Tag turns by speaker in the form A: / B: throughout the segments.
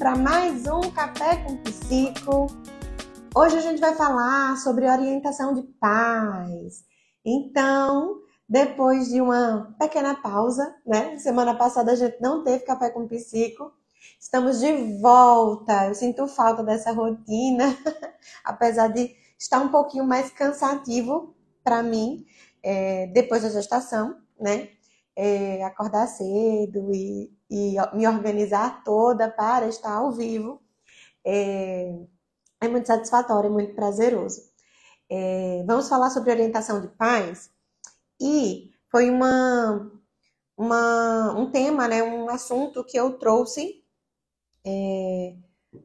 A: para mais um Café com Psico. Hoje a gente vai falar sobre orientação de paz. Então, depois de uma pequena pausa, né? Semana passada a gente não teve Café com Psico. Estamos de volta. Eu sinto falta dessa rotina, apesar de estar um pouquinho mais cansativo para mim é, depois da gestação, né? É, acordar cedo e e me organizar toda para estar ao vivo é, é muito satisfatório, é muito prazeroso. É, vamos falar sobre orientação de pais e foi uma, uma, um tema, né, um assunto que eu trouxe é,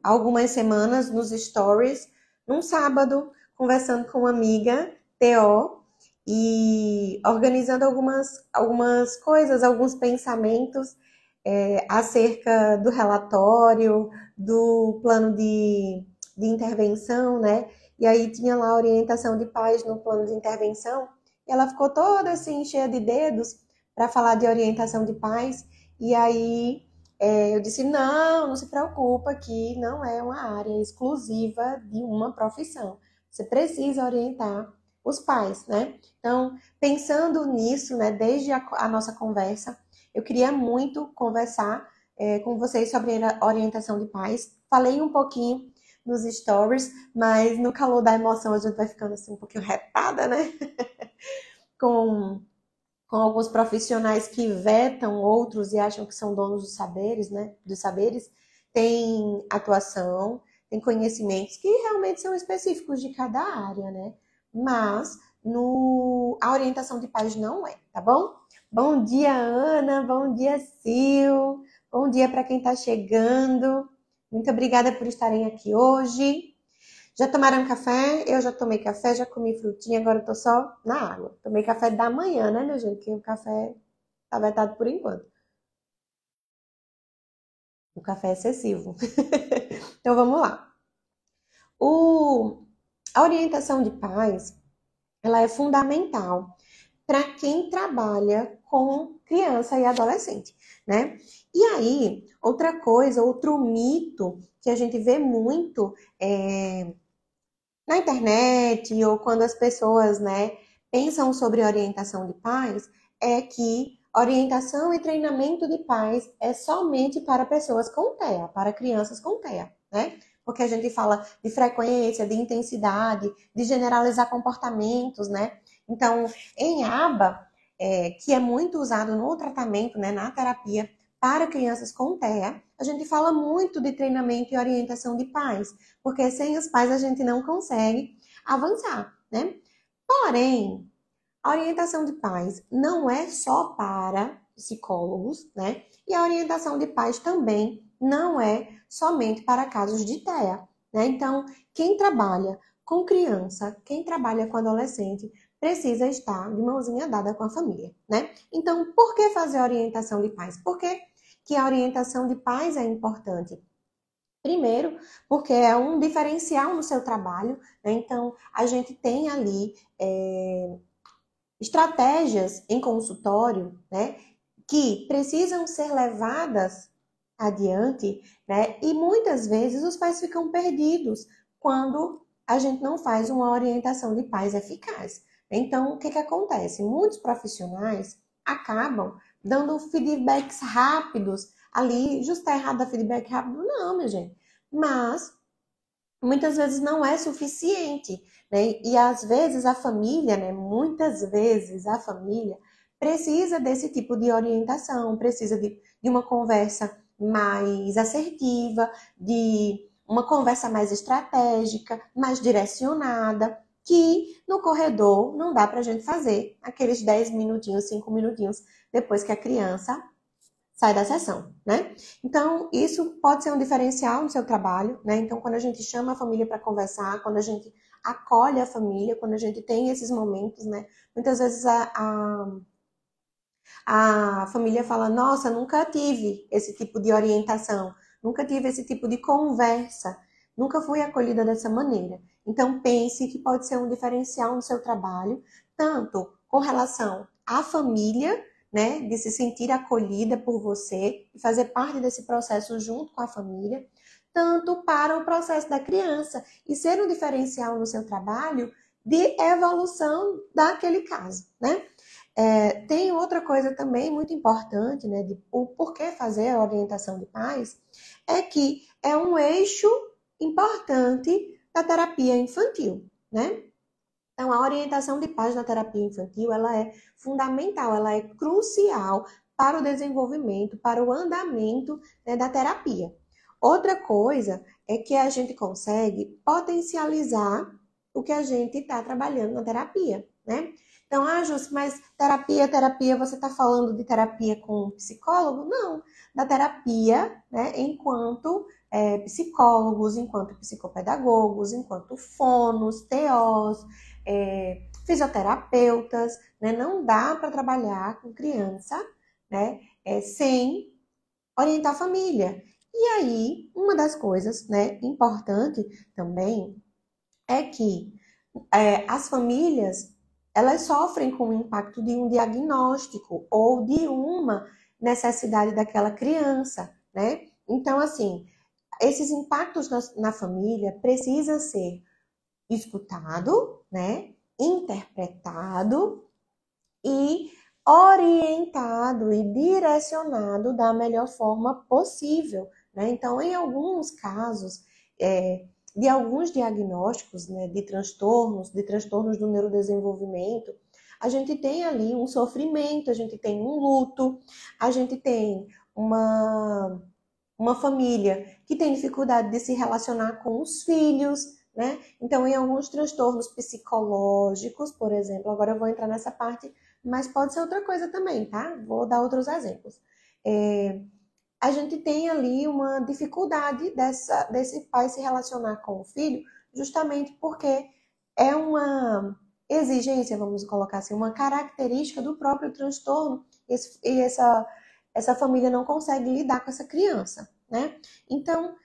A: algumas semanas nos stories, num sábado, conversando com uma amiga, Teó, e organizando algumas, algumas coisas, alguns pensamentos é, acerca do relatório, do plano de, de intervenção, né? E aí tinha lá a orientação de pais no plano de intervenção, e ela ficou toda assim, cheia de dedos para falar de orientação de pais, e aí é, eu disse, não, não se preocupa que não é uma área exclusiva de uma profissão. Você precisa orientar os pais, né? Então, pensando nisso, né, desde a, a nossa conversa, eu queria muito conversar é, com vocês sobre a orientação de pais. Falei um pouquinho nos stories, mas no calor da emoção a gente vai ficando assim um pouquinho retada, né? com, com alguns profissionais que vetam outros e acham que são donos dos saberes, né? Dos saberes. Tem atuação, tem conhecimentos que realmente são específicos de cada área, né? Mas no, a orientação de pais não é, tá bom? Bom dia, Ana. Bom dia, Sil. Bom dia para quem está chegando. Muito obrigada por estarem aqui hoje. Já tomaram café? Eu já tomei café, já comi frutinha, agora estou só na água. Tomei café da manhã, né, minha gente? Que o café está vetado por enquanto. O café é excessivo. então vamos lá. O... A orientação de pais, ela é fundamental para quem trabalha com criança e adolescente, né? E aí, outra coisa, outro mito que a gente vê muito é, na internet ou quando as pessoas, né, pensam sobre orientação de pais é que orientação e treinamento de pais é somente para pessoas com TEA, para crianças com TEA, né? Porque a gente fala de frequência, de intensidade, de generalizar comportamentos, né? Então, em aba, é, que é muito usado no tratamento, né, na terapia para crianças com TEA, a gente fala muito de treinamento e orientação de pais, porque sem os pais a gente não consegue avançar, né? Porém, a orientação de pais não é só para psicólogos, né? E a orientação de pais também não é somente para casos de TEA, né? Então, quem trabalha com criança, quem trabalha com adolescente, precisa estar de mãozinha dada com a família, né? Então, por que fazer orientação de pais? Por que, que a orientação de pais é importante? Primeiro, porque é um diferencial no seu trabalho, né? Então, a gente tem ali é, estratégias em consultório, né? Que precisam ser levadas adiante, né? E muitas vezes os pais ficam perdidos quando a gente não faz uma orientação de pais eficaz. Então, o que, que acontece? Muitos profissionais acabam dando feedbacks rápidos ali, justo é errado dar feedback rápido? Não, minha gente. Mas muitas vezes não é suficiente, né? E às vezes a família, né? Muitas vezes a família precisa desse tipo de orientação, precisa de, de uma conversa mais assertiva, de uma conversa mais estratégica, mais direcionada que no corredor não dá para a gente fazer aqueles 10 minutinhos, 5 minutinhos depois que a criança sai da sessão, né? Então, isso pode ser um diferencial no seu trabalho, né? Então, quando a gente chama a família para conversar, quando a gente acolhe a família, quando a gente tem esses momentos, né? Muitas vezes a, a, a família fala: Nossa, nunca tive esse tipo de orientação, nunca tive esse tipo de conversa, nunca fui acolhida dessa maneira. Então, pense que pode ser um diferencial no seu trabalho, tanto com relação à família, né, de se sentir acolhida por você e fazer parte desse processo junto com a família, tanto para o processo da criança e ser um diferencial no seu trabalho de evolução daquele caso, né? É, tem outra coisa também muito importante, né, de o porquê fazer a orientação de pais, é que é um eixo importante da terapia infantil, né? Então, a orientação de pais na terapia infantil, ela é fundamental, ela é crucial para o desenvolvimento, para o andamento né, da terapia. Outra coisa é que a gente consegue potencializar o que a gente está trabalhando na terapia, né? Então, ah, Jus, mas terapia, terapia, você está falando de terapia com psicólogo? Não, da terapia, né, enquanto é, psicólogos, enquanto psicopedagogos, enquanto fonos, TOs, é, fisioterapeutas, né? Não dá para trabalhar com criança, né, é, sem orientar a família. E aí, uma das coisas, né, importante também é que é, as famílias elas sofrem com o impacto de um diagnóstico ou de uma necessidade daquela criança, né? Então, assim, esses impactos na, na família precisam ser escutado, né? Interpretado e orientado e direcionado da melhor forma possível, né? Então, em alguns casos, é, de alguns diagnósticos né, de transtornos, de transtornos do neurodesenvolvimento, a gente tem ali um sofrimento, a gente tem um luto, a gente tem uma, uma família que tem dificuldade de se relacionar com os filhos, né? Então, em alguns transtornos psicológicos, por exemplo, agora eu vou entrar nessa parte, mas pode ser outra coisa também, tá? Vou dar outros exemplos. É, a gente tem ali uma dificuldade dessa, desse pai se relacionar com o filho, justamente porque é uma exigência, vamos colocar assim, uma característica do próprio transtorno, esse, essa, essa família não consegue lidar com essa criança, né? Então,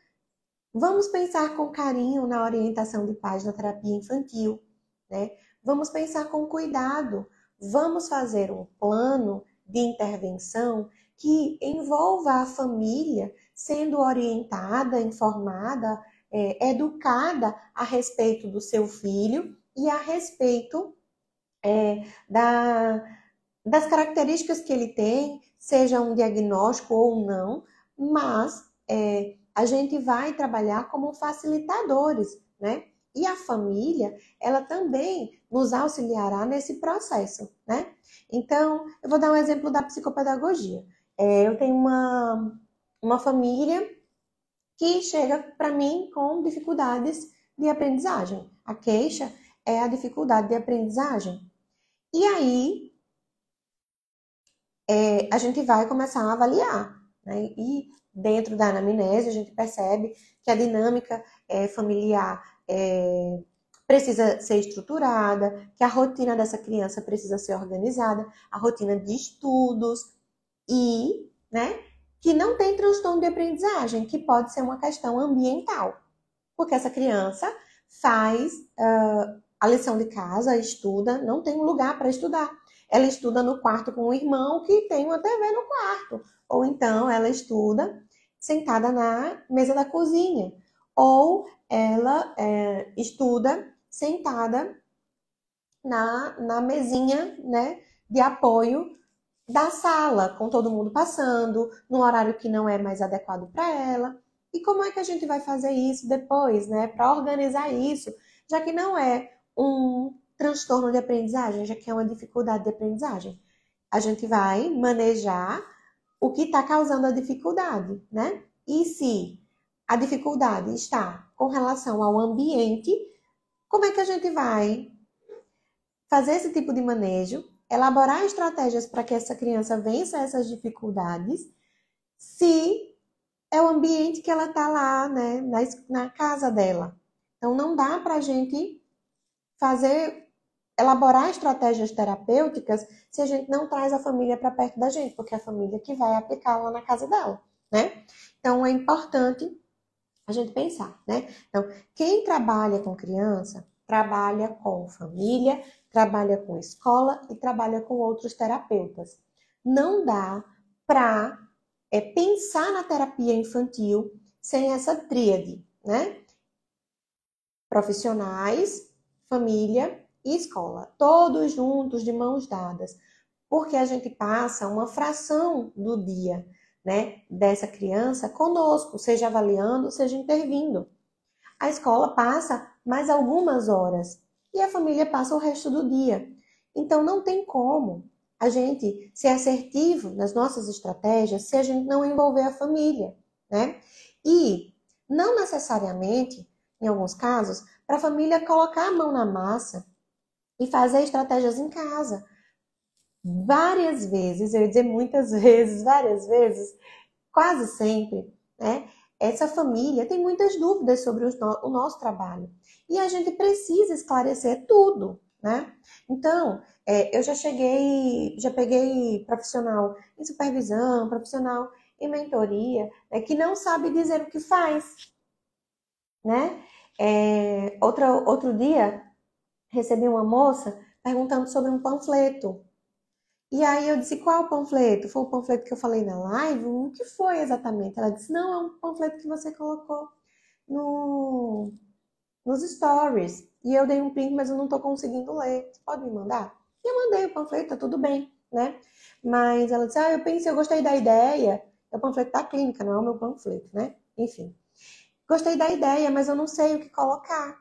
A: vamos pensar com carinho na orientação de pais na terapia infantil, né? Vamos pensar com cuidado, vamos fazer um plano de intervenção que envolva a família sendo orientada, informada, é, educada a respeito do seu filho e a respeito é, da, das características que ele tem, seja um diagnóstico ou não, mas é, a gente vai trabalhar como facilitadores, né? E a família, ela também nos auxiliará nesse processo, né? Então, eu vou dar um exemplo da psicopedagogia. É, eu tenho uma, uma família que chega para mim com dificuldades de aprendizagem. A queixa é a dificuldade de aprendizagem. E aí, é, a gente vai começar a avaliar. Né? E dentro da anamnese, a gente percebe que a dinâmica é, familiar é, precisa ser estruturada, que a rotina dessa criança precisa ser organizada, a rotina de estudos, e, né, que não tem transtorno de aprendizagem, que pode ser uma questão ambiental, porque essa criança faz uh, a lição de casa, estuda, não tem um lugar para estudar. Ela estuda no quarto com o irmão que tem uma TV no quarto, ou então ela estuda sentada na mesa da cozinha, ou ela é, estuda sentada na, na mesinha né, de apoio da sala, com todo mundo passando, num horário que não é mais adequado para ela. E como é que a gente vai fazer isso depois, né? Para organizar isso, já que não é um transtorno de aprendizagem, já que é uma dificuldade de aprendizagem. A gente vai manejar o que está causando a dificuldade, né? E se a dificuldade está com relação ao ambiente, como é que a gente vai fazer esse tipo de manejo elaborar estratégias para que essa criança vença essas dificuldades, se é o ambiente que ela está lá, né, na, na casa dela. Então, não dá para a gente fazer, elaborar estratégias terapêuticas se a gente não traz a família para perto da gente, porque é a família que vai aplicar lá na casa dela, né? Então, é importante a gente pensar, né? Então, quem trabalha com criança, trabalha com família, trabalha com escola e trabalha com outros terapeutas. Não dá para é, pensar na terapia infantil sem essa tríade, né? Profissionais, família e escola, todos juntos, de mãos dadas, porque a gente passa uma fração do dia, né, dessa criança conosco, seja avaliando, seja intervindo. A escola passa mais algumas horas e a família passa o resto do dia. Então não tem como a gente ser assertivo nas nossas estratégias se a gente não envolver a família, né? E não necessariamente, em alguns casos, para a família colocar a mão na massa e fazer estratégias em casa. Várias vezes, eu ia dizer muitas vezes, várias vezes, quase sempre, né? Essa família tem muitas dúvidas sobre o nosso trabalho e a gente precisa esclarecer tudo, né? Então, é, eu já cheguei, já peguei profissional em supervisão, profissional em mentoria, né, que não sabe dizer o que faz, né? É, outro, outro dia, recebi uma moça perguntando sobre um panfleto. E aí eu disse, qual panfleto? Foi o panfleto que eu falei na live? O que foi exatamente? Ela disse, não, é um panfleto que você colocou no, nos stories. E eu dei um print, mas eu não estou conseguindo ler. Você pode me mandar? E eu mandei o panfleto, tá tudo bem, né? Mas ela disse, ah, eu pensei, eu gostei da ideia. É o panfleto da clínica, não é o meu panfleto, né? Enfim. Gostei da ideia, mas eu não sei o que colocar.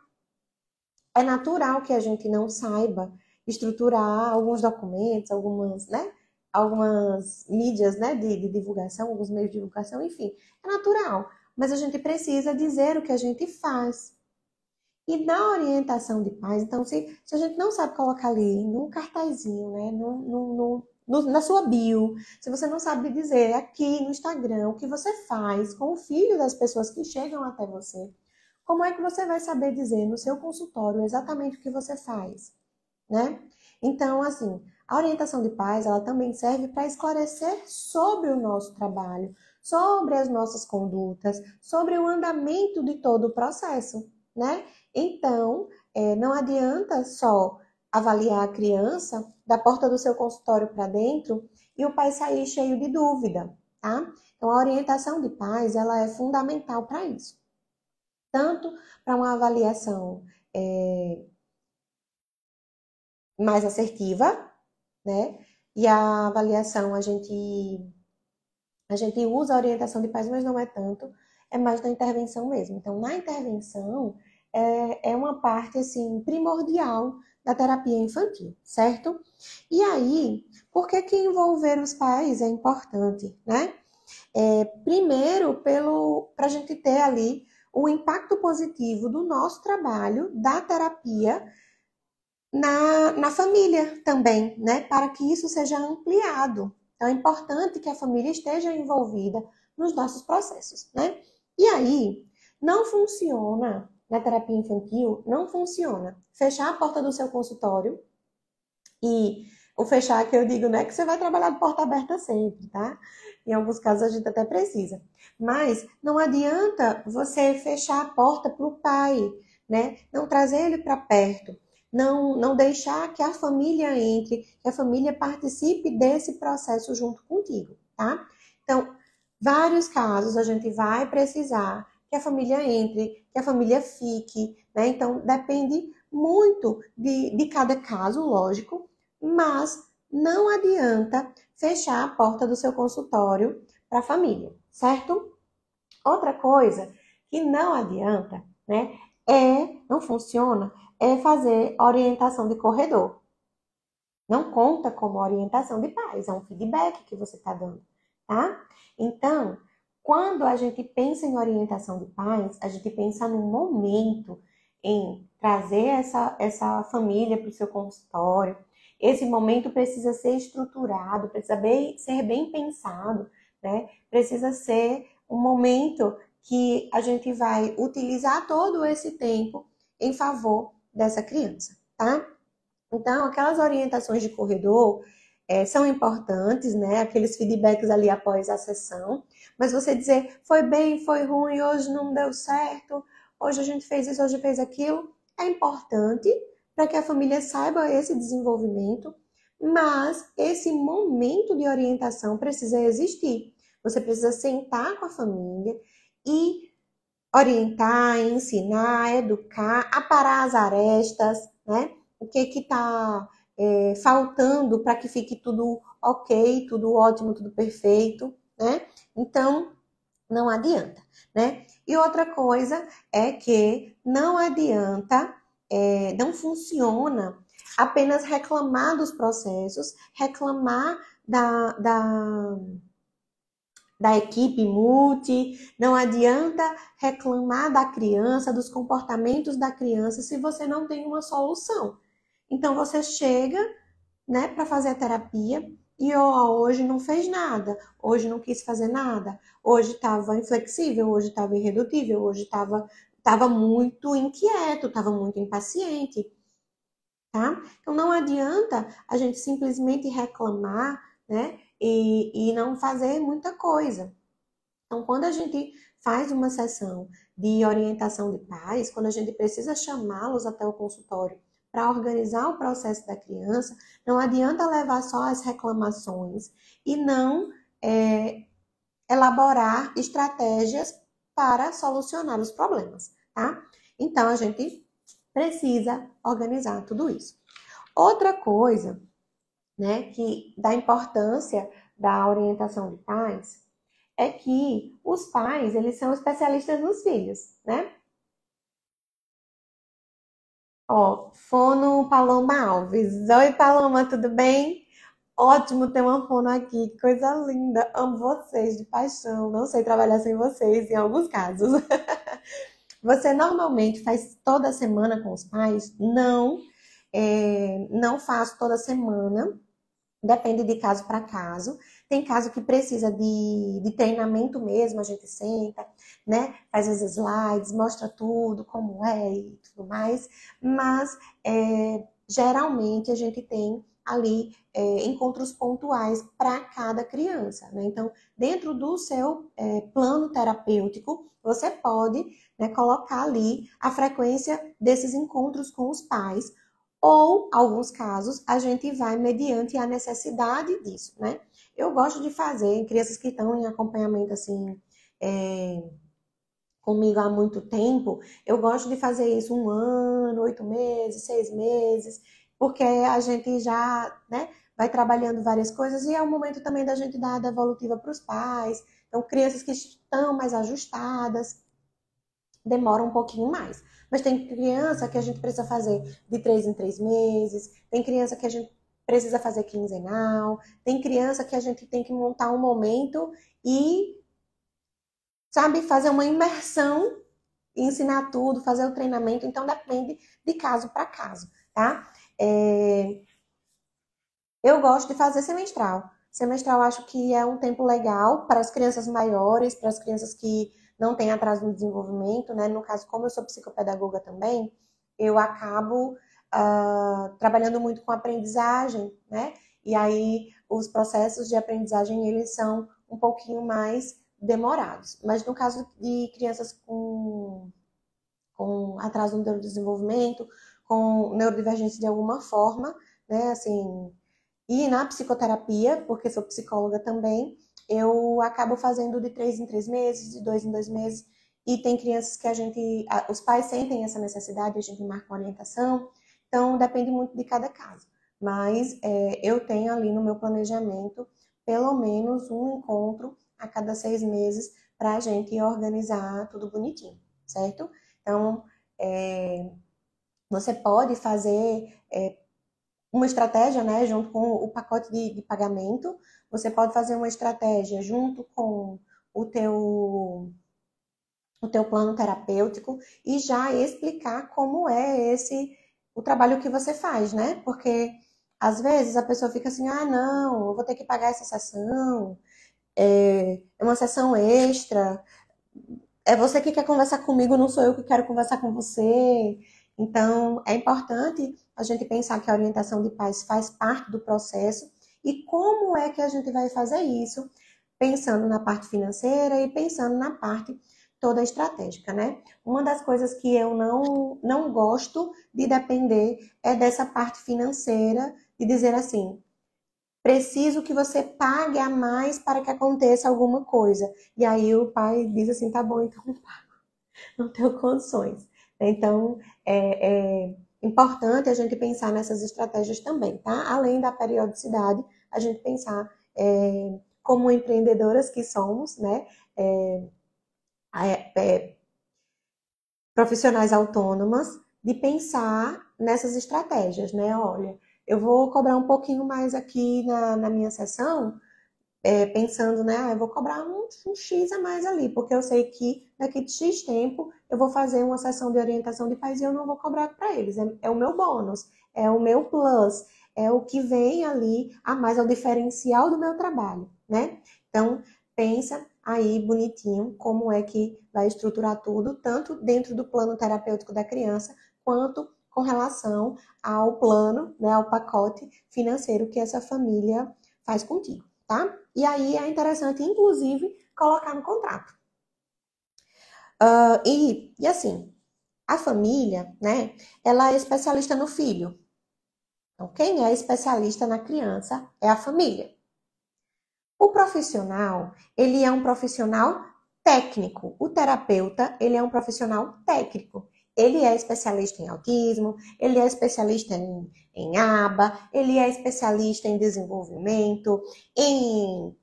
A: É natural que a gente não saiba estruturar alguns documentos, algumas, né? Algumas mídias, né? De, de divulgação, alguns meios de divulgação, enfim. É natural. Mas a gente precisa dizer o que a gente faz. E na orientação de pais, então, se, se a gente não sabe colocar ali num cartazinho, né, no, no, na sua bio, se você não sabe dizer aqui no Instagram o que você faz com o filho das pessoas que chegam até você, como é que você vai saber dizer no seu consultório exatamente o que você faz, né? Então, assim, a orientação de pais, ela também serve para esclarecer sobre o nosso trabalho, sobre as nossas condutas, sobre o andamento de todo o processo, né? Então, é, não adianta só avaliar a criança da porta do seu consultório para dentro e o pai sair cheio de dúvida, tá? Então, a orientação de pais, ela é fundamental para isso. Tanto para uma avaliação é, mais assertiva, né? E a avaliação, a gente, a gente usa a orientação de pais, mas não é tanto, é mais na intervenção mesmo. Então, na intervenção, é, é uma parte assim primordial da terapia infantil, certo? E aí, por que, que envolver os pais é importante, né? É, primeiro, pelo para a gente ter ali o impacto positivo do nosso trabalho, da terapia, na, na família também, né? Para que isso seja ampliado. Então, é importante que a família esteja envolvida nos nossos processos, né? E aí, não funciona na terapia infantil não funciona. Fechar a porta do seu consultório e o fechar que eu digo, não é que você vai trabalhar de porta aberta sempre, tá? Em alguns casos a gente até precisa. Mas não adianta você fechar a porta para o pai, né? Não trazer ele para perto. Não, não deixar que a família entre, que a família participe desse processo junto contigo, tá? Então, vários casos a gente vai precisar que a família entre, que a família fique, né? Então, depende muito de, de cada caso, lógico, mas não adianta fechar a porta do seu consultório para a família, certo? Outra coisa que não adianta, né? É, não funciona, é fazer orientação de corredor. Não conta como orientação de pais, é um feedback que você está dando, tá? Então, quando a gente pensa em orientação de pais, a gente pensa num momento em trazer essa, essa família para o seu consultório. Esse momento precisa ser estruturado, precisa bem, ser bem pensado, né? Precisa ser um momento que a gente vai utilizar todo esse tempo em favor dessa criança, tá? Então, aquelas orientações de corredor, é, são importantes, né? Aqueles feedbacks ali após a sessão. Mas você dizer foi bem, foi ruim, hoje não deu certo, hoje a gente fez isso, hoje fez aquilo, é importante para que a família saiba esse desenvolvimento, mas esse momento de orientação precisa existir. Você precisa sentar com a família e orientar, ensinar, educar, aparar as arestas, né? O que que está é, faltando para que fique tudo ok, tudo ótimo, tudo perfeito, né? Então, não adianta, né? E outra coisa é que não adianta, é, não funciona apenas reclamar dos processos, reclamar da, da, da equipe multi, não adianta reclamar da criança, dos comportamentos da criança, se você não tem uma solução. Então você chega, né, para fazer a terapia e hoje não fez nada, hoje não quis fazer nada, hoje estava inflexível, hoje estava irredutível, hoje estava tava muito inquieto, estava muito impaciente, tá? Então não adianta a gente simplesmente reclamar, né, e, e não fazer muita coisa. Então quando a gente faz uma sessão de orientação de pais, quando a gente precisa chamá-los até o consultório para organizar o processo da criança, não adianta levar só as reclamações e não é, elaborar estratégias para solucionar os problemas, tá? Então a gente precisa organizar tudo isso. Outra coisa, né, que da importância da orientação de pais é que os pais, eles são especialistas nos filhos, né? Ó, Fono Paloma Alves. Oi, Paloma, tudo bem? Ótimo ter uma fono aqui, que coisa linda. Amo vocês de paixão. Não sei trabalhar sem vocês em alguns casos. Você normalmente faz toda semana com os pais? Não, é, não faço toda semana. Depende de caso para caso. Tem caso que precisa de, de treinamento mesmo, a gente senta, né? Faz os slides, mostra tudo, como é e tudo mais. Mas é, geralmente a gente tem ali é, encontros pontuais para cada criança. Né? Então, dentro do seu é, plano terapêutico, você pode né, colocar ali a frequência desses encontros com os pais, ou, alguns casos, a gente vai mediante a necessidade disso, né? Eu gosto de fazer, crianças que estão em acompanhamento, assim, é, comigo há muito tempo, eu gosto de fazer isso um ano, oito meses, seis meses, porque a gente já, né, vai trabalhando várias coisas e é o momento também da gente dar a devolutiva para os pais. Então, crianças que estão mais ajustadas, demoram um pouquinho mais. Mas tem criança que a gente precisa fazer de três em três meses, tem criança que a gente precisa fazer quinzenal, tem criança que a gente tem que montar um momento e, sabe, fazer uma imersão, ensinar tudo, fazer o treinamento, então depende de caso para caso, tá? É... Eu gosto de fazer semestral. Semestral acho que é um tempo legal para as crianças maiores, para as crianças que não tem atraso no desenvolvimento, né? No caso, como eu sou psicopedagoga também, eu acabo uh, trabalhando muito com aprendizagem, né? E aí os processos de aprendizagem eles são um pouquinho mais demorados. Mas no caso de crianças com, com atraso no neurodesenvolvimento, com neurodivergência de alguma forma, né? Assim, e na psicoterapia, porque sou psicóloga também, eu acabo fazendo de três em três meses, de dois em dois meses. E tem crianças que a gente, os pais sentem essa necessidade, a gente marca uma orientação. Então, depende muito de cada caso. Mas é, eu tenho ali no meu planejamento pelo menos um encontro a cada seis meses para a gente organizar tudo bonitinho, certo? Então, é, você pode fazer é, uma estratégia, né, junto com o pacote de, de pagamento, você pode fazer uma estratégia junto com o teu o teu plano terapêutico e já explicar como é esse o trabalho que você faz, né? Porque às vezes a pessoa fica assim, ah, não, eu vou ter que pagar essa sessão, é, é uma sessão extra, é você que quer conversar comigo, não sou eu que quero conversar com você. Então, é importante a gente pensar que a orientação de pais faz parte do processo e como é que a gente vai fazer isso? Pensando na parte financeira e pensando na parte toda estratégica, né? Uma das coisas que eu não, não gosto de depender é dessa parte financeira, de dizer assim, preciso que você pague a mais para que aconteça alguma coisa. E aí o pai diz assim, tá bom, então pago. não tenho condições. Então, é, é importante a gente pensar nessas estratégias também, tá? Além da periodicidade, a gente pensar é, como empreendedoras que somos, né? É, é, profissionais autônomas, de pensar nessas estratégias, né? Olha, eu vou cobrar um pouquinho mais aqui na, na minha sessão, é, pensando, né? Ah, eu vou cobrar um, um, X a mais ali, porque eu sei que daqui de X tempo eu vou fazer uma sessão de orientação de pais e eu não vou cobrar para eles. É, é, o meu bônus, é o meu plus, é o que vem ali a mais, é o diferencial do meu trabalho, né? Então, pensa aí bonitinho como é que vai estruturar tudo, tanto dentro do plano terapêutico da criança, quanto com relação ao plano, né, ao pacote financeiro que essa família faz contigo, tá? E aí é interessante, inclusive, colocar no contrato. Uh, e, e assim, a família, né, ela é especialista no filho. Então, quem é especialista na criança é a família. O profissional, ele é um profissional técnico. O terapeuta, ele é um profissional técnico. Ele é especialista em autismo, ele é especialista em, em aba, ele é especialista em desenvolvimento, em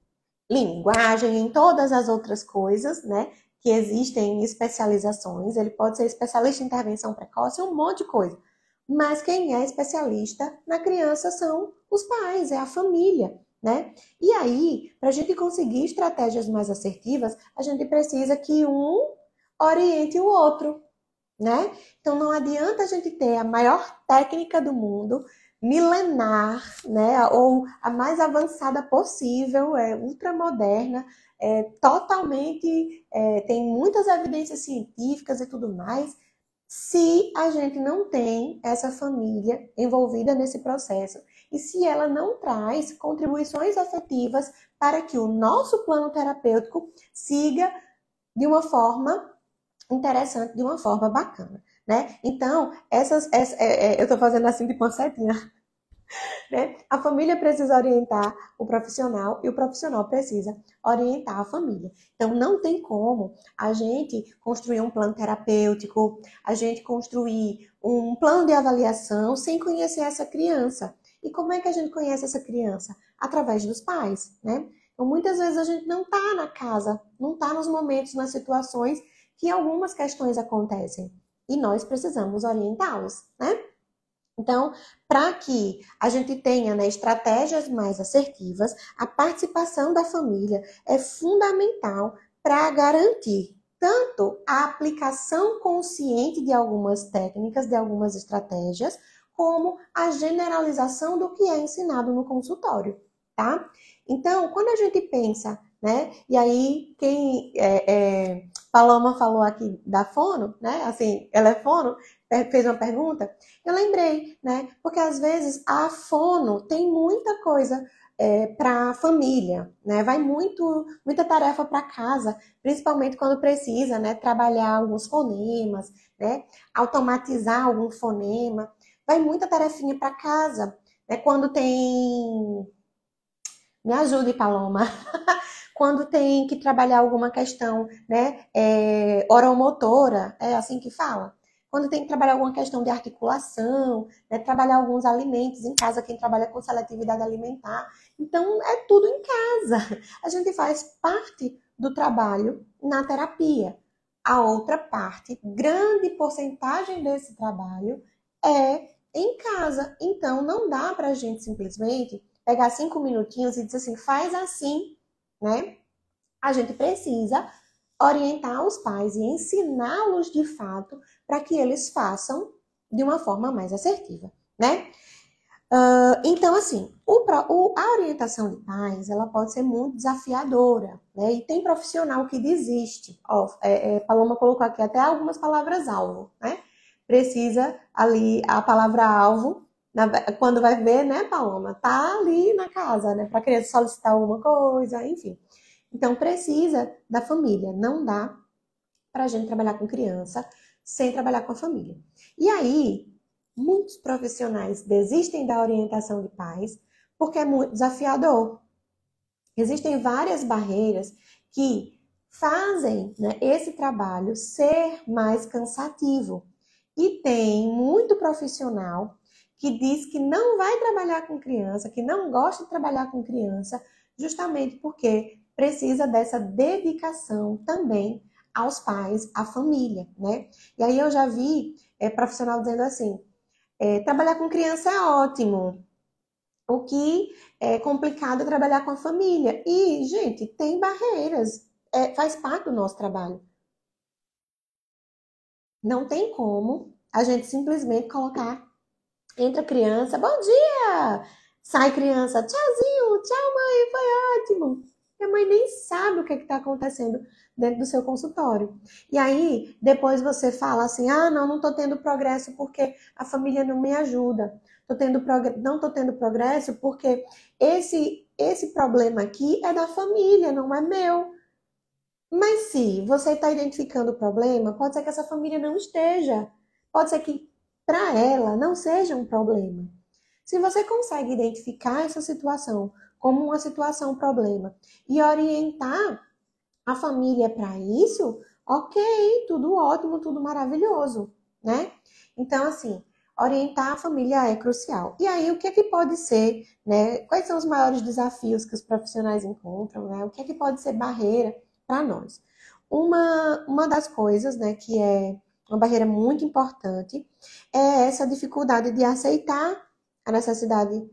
A: linguagem, em todas as outras coisas, né? Que existem especializações. Ele pode ser especialista em intervenção precoce, um monte de coisa. Mas quem é especialista na criança são os pais, é a família, né? E aí, para a gente conseguir estratégias mais assertivas, a gente precisa que um oriente o outro, né? Então não adianta a gente ter a maior técnica do mundo, milenar, né? Ou a mais avançada possível, é ultramoderna, é, totalmente é, tem muitas evidências científicas e tudo mais, se a gente não tem essa família envolvida nesse processo e se ela não traz contribuições efetivas para que o nosso plano terapêutico siga de uma forma interessante de uma forma bacana, né? Então, essas, essa, é, é, eu estou fazendo assim de pancetinha. Né? A família precisa orientar o profissional e o profissional precisa orientar a família. Então, não tem como a gente construir um plano terapêutico, a gente construir um plano de avaliação sem conhecer essa criança. E como é que a gente conhece essa criança? Através dos pais, né? Então, muitas vezes a gente não está na casa, não está nos momentos, nas situações que algumas questões acontecem e nós precisamos orientá-los, né? Então, para que a gente tenha né, estratégias mais assertivas, a participação da família é fundamental para garantir tanto a aplicação consciente de algumas técnicas, de algumas estratégias, como a generalização do que é ensinado no consultório, tá? Então, quando a gente pensa né? E aí, quem é, é, Paloma falou aqui da fono, né? Assim, ela é fono, fez uma pergunta, eu lembrei, né? Porque às vezes a fono tem muita coisa é, para a família, né? Vai muito, muita tarefa para casa, principalmente quando precisa, né? Trabalhar alguns fonemas, né? Automatizar algum fonema, vai muita tarefinha para casa, né? Quando tem, me ajude, Paloma. quando tem que trabalhar alguma questão, né, é, oromotora, é assim que fala? Quando tem que trabalhar alguma questão de articulação, né, trabalhar alguns alimentos em casa, quem trabalha com seletividade alimentar. Então, é tudo em casa. A gente faz parte do trabalho na terapia. A outra parte, grande porcentagem desse trabalho é em casa. Então, não dá para a gente simplesmente pegar cinco minutinhos e dizer assim, faz assim né? A gente precisa orientar os pais e ensiná-los de fato para que eles façam de uma forma mais assertiva, né? Uh, então, assim, o, o, a orientação de pais, ela pode ser muito desafiadora, né? E tem profissional que desiste. Ó, é, é, Paloma colocou aqui até algumas palavras-alvo, né? Precisa ali, a palavra-alvo na, quando vai ver, né, Paloma, tá ali na casa, né, para criança solicitar alguma coisa, enfim. Então precisa da família, não dá para gente trabalhar com criança sem trabalhar com a família. E aí, muitos profissionais desistem da orientação de pais porque é muito desafiador. Existem várias barreiras que fazem né, esse trabalho ser mais cansativo. E tem muito profissional que diz que não vai trabalhar com criança, que não gosta de trabalhar com criança, justamente porque precisa dessa dedicação também aos pais, à família, né? E aí eu já vi é, profissional dizendo assim: é, trabalhar com criança é ótimo, o que é complicado é trabalhar com a família. E, gente, tem barreiras, é, faz parte do nosso trabalho. Não tem como a gente simplesmente colocar. Entra criança, bom dia! Sai criança, tchauzinho, tchau mãe, foi ótimo. E a mãe nem sabe o que é está acontecendo dentro do seu consultório. E aí, depois você fala assim: ah, não, não estou tendo progresso porque a família não me ajuda. Tô tendo não estou tendo progresso porque esse, esse problema aqui é da família, não é meu. Mas se você está identificando o problema, pode ser que essa família não esteja. Pode ser que para ela não seja um problema. Se você consegue identificar essa situação como uma situação problema e orientar a família para isso, ok, tudo ótimo, tudo maravilhoso, né? Então, assim, orientar a família é crucial. E aí, o que é que pode ser, né? Quais são os maiores desafios que os profissionais encontram, né? O que é que pode ser barreira para nós? Uma, uma das coisas, né, que é uma barreira muito importante, é essa dificuldade de aceitar a necessidade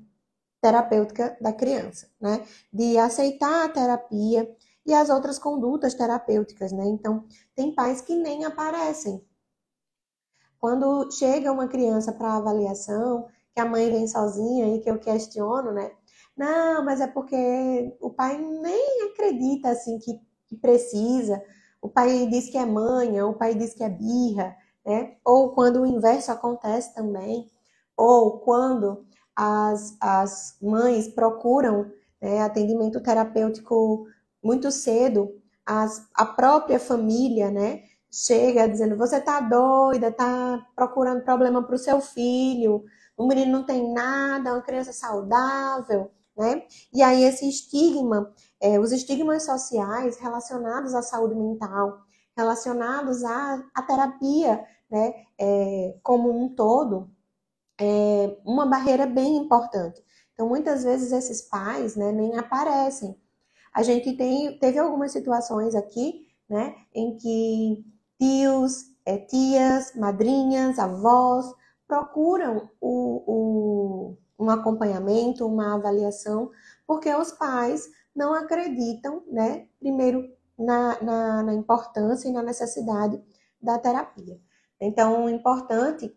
A: terapêutica da criança, né? De aceitar a terapia e as outras condutas terapêuticas, né? Então, tem pais que nem aparecem. Quando chega uma criança para avaliação, que a mãe vem sozinha e que eu questiono, né? Não, mas é porque o pai nem acredita assim que, que precisa. O pai diz que é manha, o pai diz que é birra, né? Ou quando o inverso acontece também, ou quando as, as mães procuram né, atendimento terapêutico muito cedo, as, a própria família, né, chega dizendo: você tá doida, tá procurando problema para o seu filho, o menino não tem nada, é uma criança saudável, né? E aí esse estigma, é, os estigmas sociais relacionados à saúde mental, relacionados à, à terapia, né, é, como um todo, é uma barreira bem importante. Então, muitas vezes esses pais né, nem aparecem. A gente tem, teve algumas situações aqui, né, em que tios, é, tias, madrinhas, avós procuram o, o, um acompanhamento, uma avaliação, porque os pais não acreditam, né, primeiro na, na, na importância e na necessidade da terapia. Então, é importante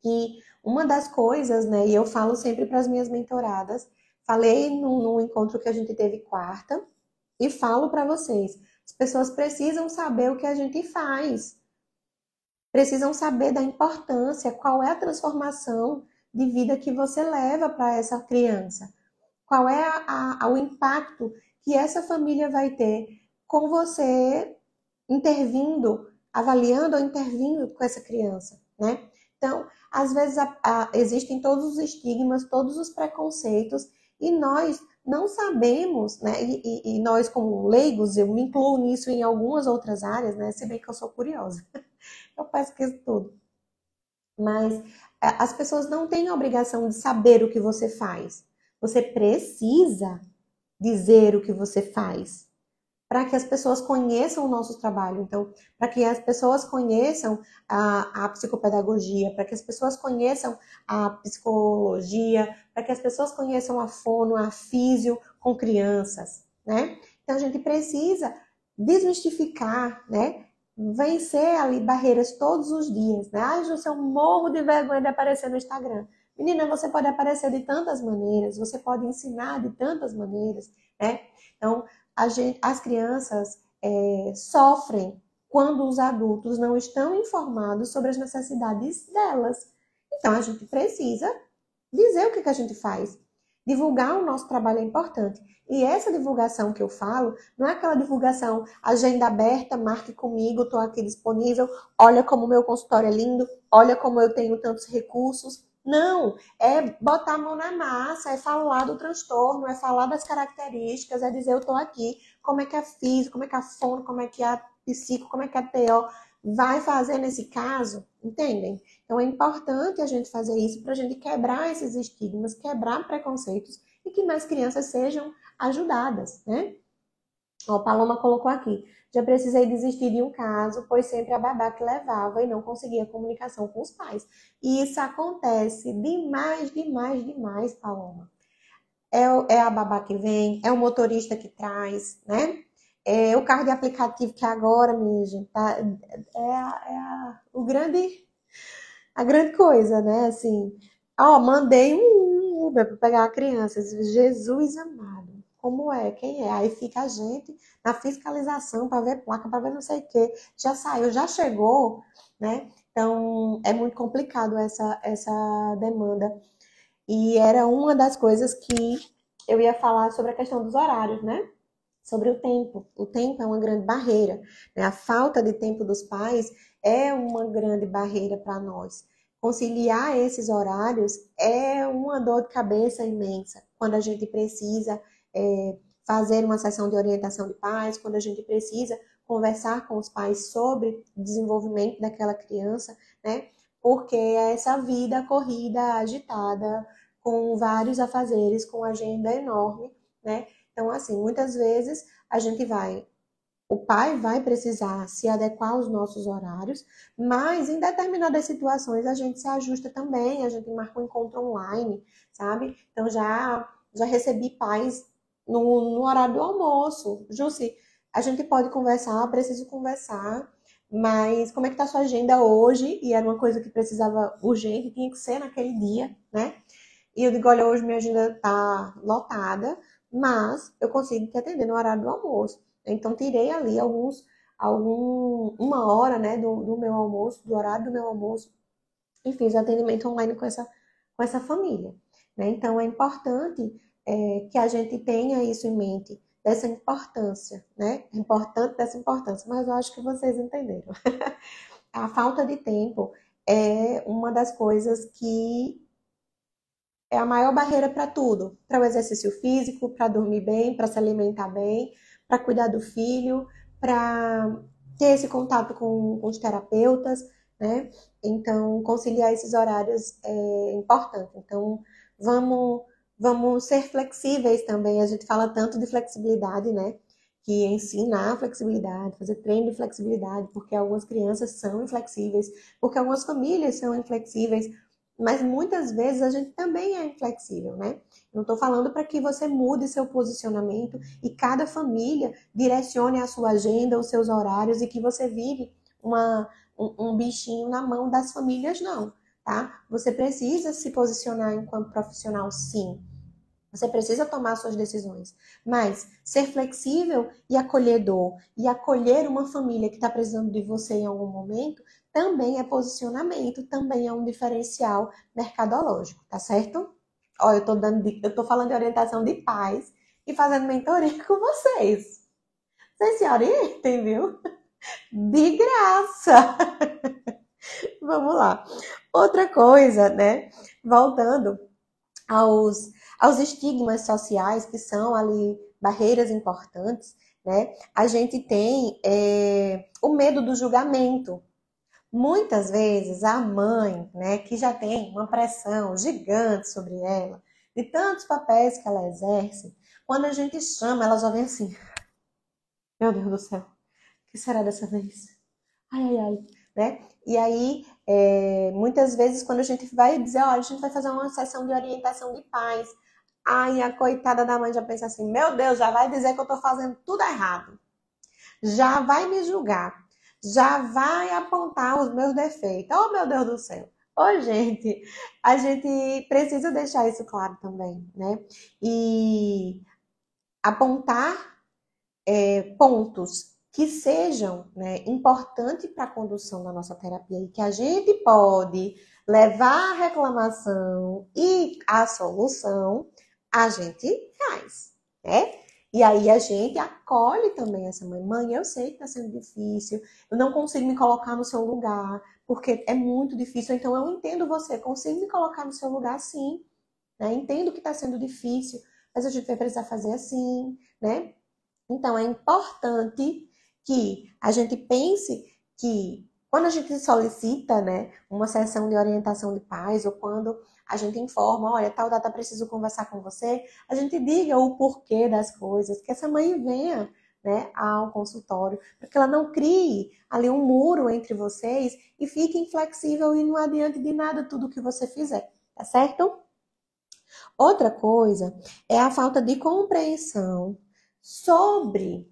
A: que uma das coisas, né, e eu falo sempre para as minhas mentoradas, falei no, no encontro que a gente teve quarta, e falo para vocês, as pessoas precisam saber o que a gente faz, precisam saber da importância, qual é a transformação de vida que você leva para essa criança, qual é a, a, o impacto que essa família vai ter com você intervindo, avaliando ou intervindo com essa criança, né? Então, às vezes a, a, existem todos os estigmas, todos os preconceitos, e nós não sabemos, né? E, e, e, nós, como leigos, eu me incluo nisso em algumas outras áreas, né? Se bem que eu sou curiosa, eu pesquiso tudo. Mas as pessoas não têm a obrigação de saber o que você faz. Você precisa dizer o que você faz para que as pessoas conheçam o nosso trabalho. Então, para que as pessoas conheçam a, a psicopedagogia, para que as pessoas conheçam a psicologia, para que as pessoas conheçam a fono, a físio com crianças, né? Então, a gente precisa desmistificar, né? Vencer ali barreiras todos os dias, né? Ai, Júcia, eu morro de vergonha de aparecer no Instagram. Menina, você pode aparecer de tantas maneiras, você pode ensinar de tantas maneiras, né? Então, gente, as crianças é, sofrem quando os adultos não estão informados sobre as necessidades delas. Então, a gente precisa dizer o que, que a gente faz. Divulgar o nosso trabalho é importante. E essa divulgação que eu falo, não é aquela divulgação agenda aberta, marque comigo, estou aqui disponível, olha como meu consultório é lindo, olha como eu tenho tantos recursos. Não, é botar a mão na massa, é falar do transtorno, é falar das características, é dizer eu estou aqui como é que a física, como é que a fono, como é que a psico, como é que a TO vai fazer nesse caso, entendem? Então é importante a gente fazer isso para a gente quebrar esses estigmas, quebrar preconceitos e que mais crianças sejam ajudadas, né? Ó, Paloma colocou aqui. Já precisei desistir de um caso, pois sempre a babá que levava e não conseguia comunicação com os pais. E isso acontece demais, demais, demais, Paloma. É, é a babá que vem, é o motorista que traz, né? É o carro de aplicativo que agora, minha gente, tá, é, a, é a, o grande, a grande coisa, né? Assim, ó, mandei um Uber para pegar a criança. Jesus amado, como é? Quem é? Aí fica a gente na fiscalização para ver placa, para ver não sei o quê. Já saiu, já chegou, né? Então, é muito complicado essa, essa demanda. E era uma das coisas que eu ia falar sobre a questão dos horários, né? sobre o tempo. O tempo é uma grande barreira. Né? A falta de tempo dos pais é uma grande barreira para nós. Conciliar esses horários é uma dor de cabeça imensa quando a gente precisa é, fazer uma sessão de orientação de pais, quando a gente precisa conversar com os pais sobre o desenvolvimento daquela criança, né? Porque é essa vida corrida, agitada, com vários afazeres, com agenda enorme, né? Então, assim, muitas vezes a gente vai, o pai vai precisar se adequar aos nossos horários, mas em determinadas situações a gente se ajusta também, a gente marca um encontro online, sabe? Então, já, já recebi pais no, no horário do almoço. Jussi, a gente pode conversar, preciso conversar, mas como é que tá sua agenda hoje? E era uma coisa que precisava urgente, tinha que ser naquele dia, né? E eu digo, olha, hoje minha agenda tá lotada, mas eu consigo te atender no horário do almoço. Então, tirei ali alguns, algum, uma hora né, do, do meu almoço, do horário do meu almoço, e fiz atendimento online com essa, com essa família. Né? Então, é importante é, que a gente tenha isso em mente, dessa importância, né? Importante dessa importância, mas eu acho que vocês entenderam. a falta de tempo é uma das coisas que é a maior barreira para tudo, para o exercício físico, para dormir bem, para se alimentar bem, para cuidar do filho, para ter esse contato com, com, os terapeutas, né? Então, conciliar esses horários é importante. Então, vamos, vamos ser flexíveis também. A gente fala tanto de flexibilidade, né? Que ensinar flexibilidade, fazer treino de flexibilidade, porque algumas crianças são inflexíveis, porque algumas famílias são inflexíveis, mas muitas vezes a gente também é inflexível, né? Não estou falando para que você mude seu posicionamento e cada família direcione a sua agenda, os seus horários e que você vive uma, um, um bichinho na mão das famílias, não, tá? Você precisa se posicionar enquanto profissional, sim. Você precisa tomar suas decisões. Mas ser flexível e acolhedor e acolher uma família que está precisando de você em algum momento também é posicionamento, também é um diferencial mercadológico, tá certo? Ó, eu tô dando, eu tô falando de orientação de pais e fazendo mentoria com vocês. Vocês se orientem, viu? De graça! Vamos lá. Outra coisa, né? Voltando aos, aos estigmas sociais, que são ali barreiras importantes, né? A gente tem é, o medo do julgamento, Muitas vezes a mãe, né, que já tem uma pressão gigante sobre ela, de tantos papéis que ela exerce, quando a gente chama, ela já vem assim: Meu Deus do céu, o que será dessa vez? Ai, ai, ai, né? E aí, é, muitas vezes, quando a gente vai dizer: Olha, a gente vai fazer uma sessão de orientação de pais, aí a coitada da mãe já pensa assim: Meu Deus, já vai dizer que eu tô fazendo tudo errado, já vai me julgar já vai apontar os meus defeitos. Oh, meu Deus do céu. Ô, gente, a gente precisa deixar isso claro também, né? E apontar é, pontos que sejam né, importantes para a condução da nossa terapia e que a gente pode levar a reclamação e a solução, a gente faz, né? E aí a gente acolhe também essa mãe. Mãe, eu sei que está sendo difícil, eu não consigo me colocar no seu lugar, porque é muito difícil. Então eu entendo você, consigo me colocar no seu lugar sim. Né? Entendo que está sendo difícil, mas a gente vai precisar fazer assim, né? Então, é importante que a gente pense que quando a gente solicita, né, uma sessão de orientação de paz ou quando a gente informa, olha, tal data preciso conversar com você, a gente diga o porquê das coisas, que essa mãe venha, né, ao consultório, para que ela não crie ali um muro entre vocês e fique inflexível e não adiante de nada tudo que você fizer, tá certo? Outra coisa é a falta de compreensão sobre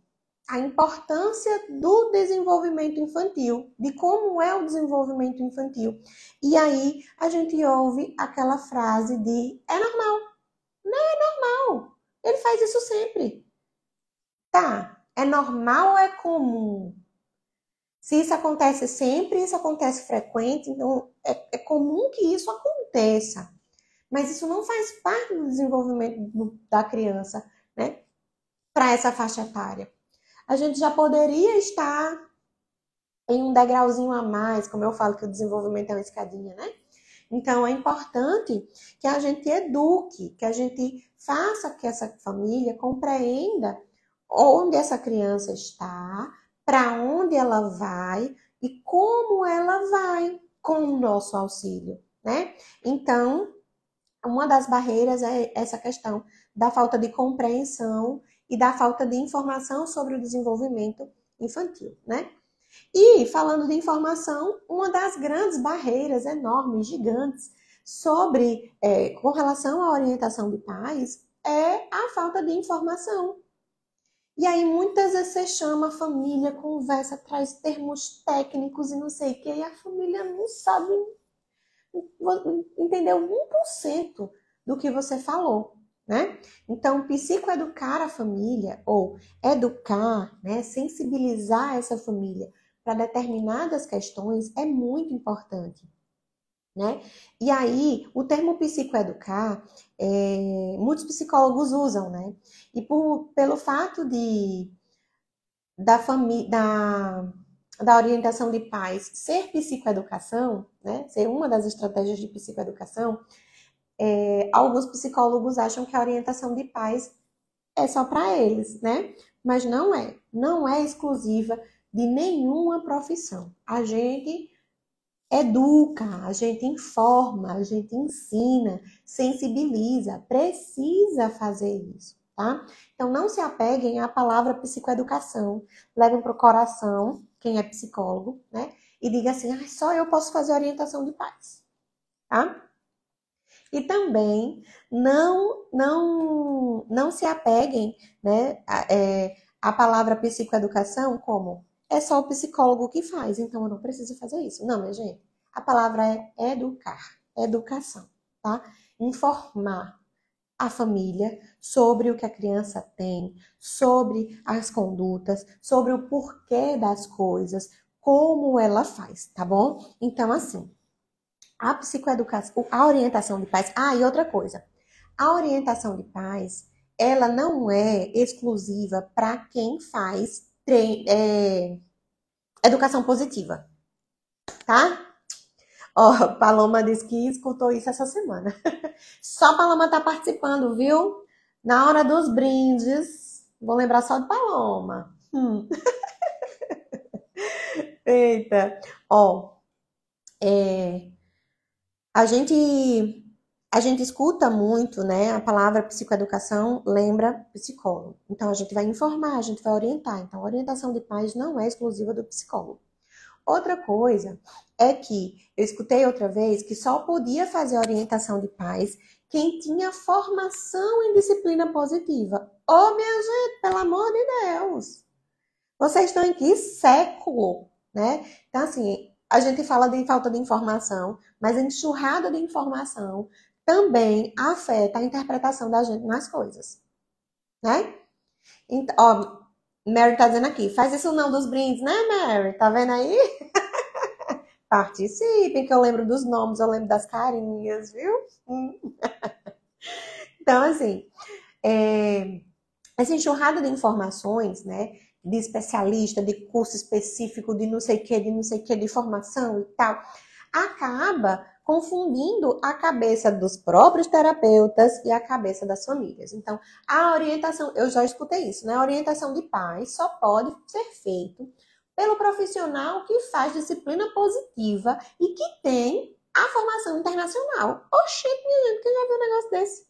A: a importância do desenvolvimento infantil, de como é o desenvolvimento infantil. E aí a gente ouve aquela frase de é normal. Não é normal. Ele faz isso sempre. Tá, é normal ou é comum? Se isso acontece sempre, isso acontece frequente, então é, é comum que isso aconteça. Mas isso não faz parte do desenvolvimento da criança, né? Para essa faixa etária a gente já poderia estar em um degrauzinho a mais, como eu falo que o desenvolvimento é uma escadinha, né? Então é importante que a gente eduque, que a gente faça que essa família compreenda onde essa criança está, para onde ela vai e como ela vai com o nosso auxílio, né? Então, uma das barreiras é essa questão da falta de compreensão e da falta de informação sobre o desenvolvimento infantil, né? E falando de informação, uma das grandes barreiras enormes, gigantes, sobre é, com relação à orientação de pais é a falta de informação. E aí muitas vezes você chama a família, conversa, traz termos técnicos e não sei o que, e a família não sabe, entendeu 1% do que você falou né? Então, psicoeducar a família ou educar, né, sensibilizar essa família para determinadas questões é muito importante. Né? E aí, o termo psicoeducar, é, muitos psicólogos usam, né? E por, pelo fato de da, da, da orientação de pais ser psicoeducação, né? Ser uma das estratégias de psicoeducação, é, alguns psicólogos acham que a orientação de pais é só para eles, né? Mas não é. Não é exclusiva de nenhuma profissão. A gente educa, a gente informa, a gente ensina, sensibiliza, precisa fazer isso, tá? Então não se apeguem à palavra psicoeducação, levem para o coração quem é psicólogo, né? E diga assim, ah, só eu posso fazer orientação de pais, tá? E também não, não, não se apeguem né, a, é, a palavra psicoeducação como é só o psicólogo que faz, então eu não preciso fazer isso. Não, minha gente. A palavra é educar, educação, tá? Informar a família sobre o que a criança tem, sobre as condutas, sobre o porquê das coisas, como ela faz, tá bom? Então, assim, a psicoeducação, a orientação de pais. Ah, e outra coisa. A orientação de pais, ela não é exclusiva para quem faz é, educação positiva, tá? Ó, oh, Paloma disse que escutou isso essa semana. Só Paloma tá participando, viu? Na hora dos brindes, vou lembrar só de Paloma. Hum. Eita, ó, é, a gente a gente escuta muito, né? A palavra psicoeducação lembra psicólogo. Então a gente vai informar, a gente vai orientar. Então a orientação de pais não é exclusiva do psicólogo. Outra coisa é que eu escutei outra vez que só podia fazer orientação de pais quem tinha formação em disciplina positiva. Ô, oh, minha gente, pelo amor de Deus! Vocês estão em que século, né? Então, assim, a gente fala de falta de informação, mas a enxurrada de informação também afeta a interpretação da gente nas coisas, né? Então, ó, Mary tá dizendo aqui, faz isso não dos brindes, né, Mary? Tá vendo aí? Participem, que eu lembro dos nomes, eu lembro das carinhas, viu? então, assim, é, essa enxurrada de informações, né? De especialista, de curso específico, de não sei o que, de não sei o que, de formação e tal, acaba confundindo a cabeça dos próprios terapeutas e a cabeça das famílias. Então, a orientação, eu já escutei isso, né? A orientação de pais só pode ser feito pelo profissional que faz disciplina positiva e que tem a formação internacional. Oxente, minha gente, quem já viu um negócio desse?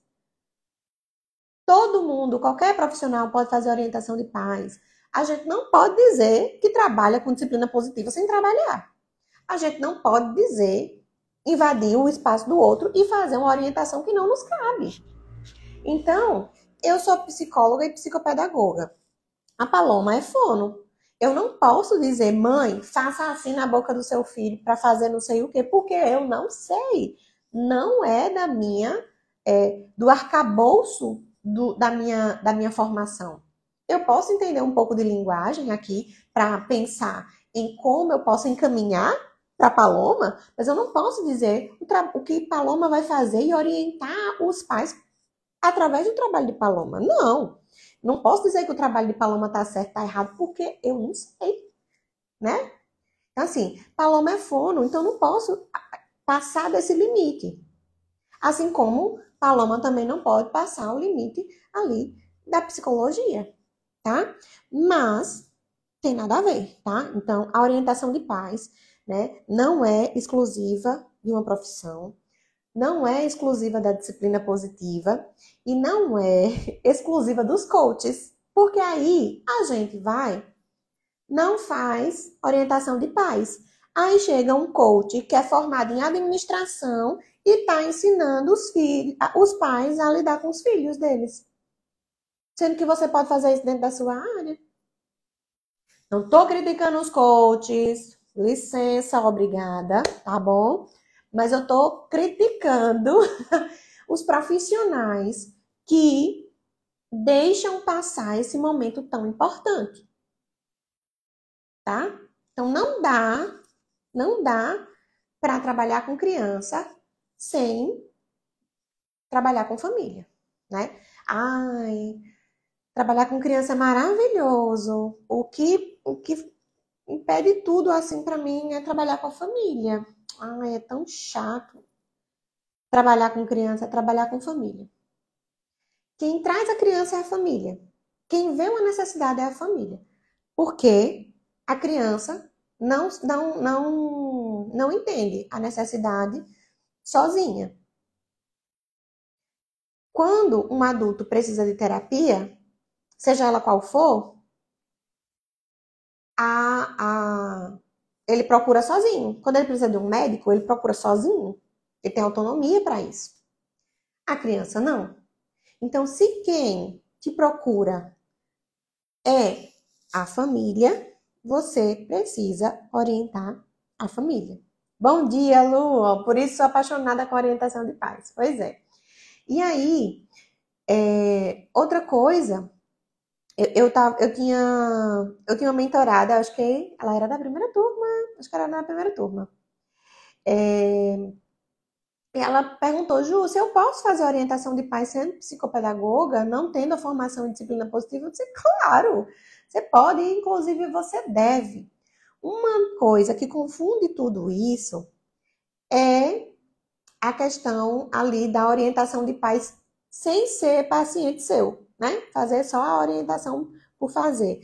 A: Todo mundo, qualquer profissional pode fazer orientação de pais. A gente não pode dizer que trabalha com disciplina positiva sem trabalhar. A gente não pode dizer invadir o espaço do outro e fazer uma orientação que não nos cabe. Então, eu sou psicóloga e psicopedagoga. A Paloma é fono. Eu não posso dizer, mãe, faça assim na boca do seu filho para fazer não sei o quê, porque eu não sei. Não é da minha, é, do arcabouço do, da, minha, da minha formação. Eu posso entender um pouco de linguagem aqui para pensar em como eu posso encaminhar para Paloma, mas eu não posso dizer o, o que Paloma vai fazer e orientar os pais através do trabalho de Paloma. Não. Não posso dizer que o trabalho de Paloma está certo, está errado, porque eu não sei, né? Então, assim, Paloma é fono, então não posso passar desse limite. Assim como Paloma também não pode passar o limite ali da psicologia, tá? Mas tem nada a ver, tá? Então, a orientação de pais, né, não é exclusiva de uma profissão, não é exclusiva da disciplina positiva e não é exclusiva dos coaches, porque aí a gente vai, não faz orientação de pais. Aí chega um coach que é formado em administração e está ensinando os, filhos, os pais a lidar com os filhos deles. Sendo que você pode fazer isso dentro da sua área. Não estou criticando os coaches, licença, obrigada, tá bom? mas eu estou criticando os profissionais que deixam passar esse momento tão importante. Tá? Então não dá, não dá para trabalhar com criança sem trabalhar com família, né? Ai, trabalhar com criança é maravilhoso. O que o que impede tudo assim para mim é trabalhar com a família. Ai, é tão chato. Trabalhar com criança é trabalhar com família. Quem traz a criança é a família. Quem vê uma necessidade é a família. Porque a criança não, não, não, não entende a necessidade sozinha. Quando um adulto precisa de terapia, seja ela qual for, a, a, ele procura sozinho. Quando ele precisa de um médico, ele procura sozinho. Ele tem autonomia para isso. A criança não. Então, se quem te procura é a família, você precisa orientar a família. Bom dia, Lu! Por isso sou apaixonada com orientação de pais. Pois é. E aí, é, outra coisa eu, eu, tava, eu, tinha, eu tinha uma mentorada, acho que ela era da primeira turma, acho que era da primeira turma. É, ela perguntou, Ju, se eu posso fazer orientação de pais sendo psicopedagoga, não tendo a formação em disciplina positiva? Eu disse, claro, você pode, inclusive você deve. Uma coisa que confunde tudo isso é a questão ali da orientação de pais sem ser paciente seu né? Fazer só a orientação por fazer.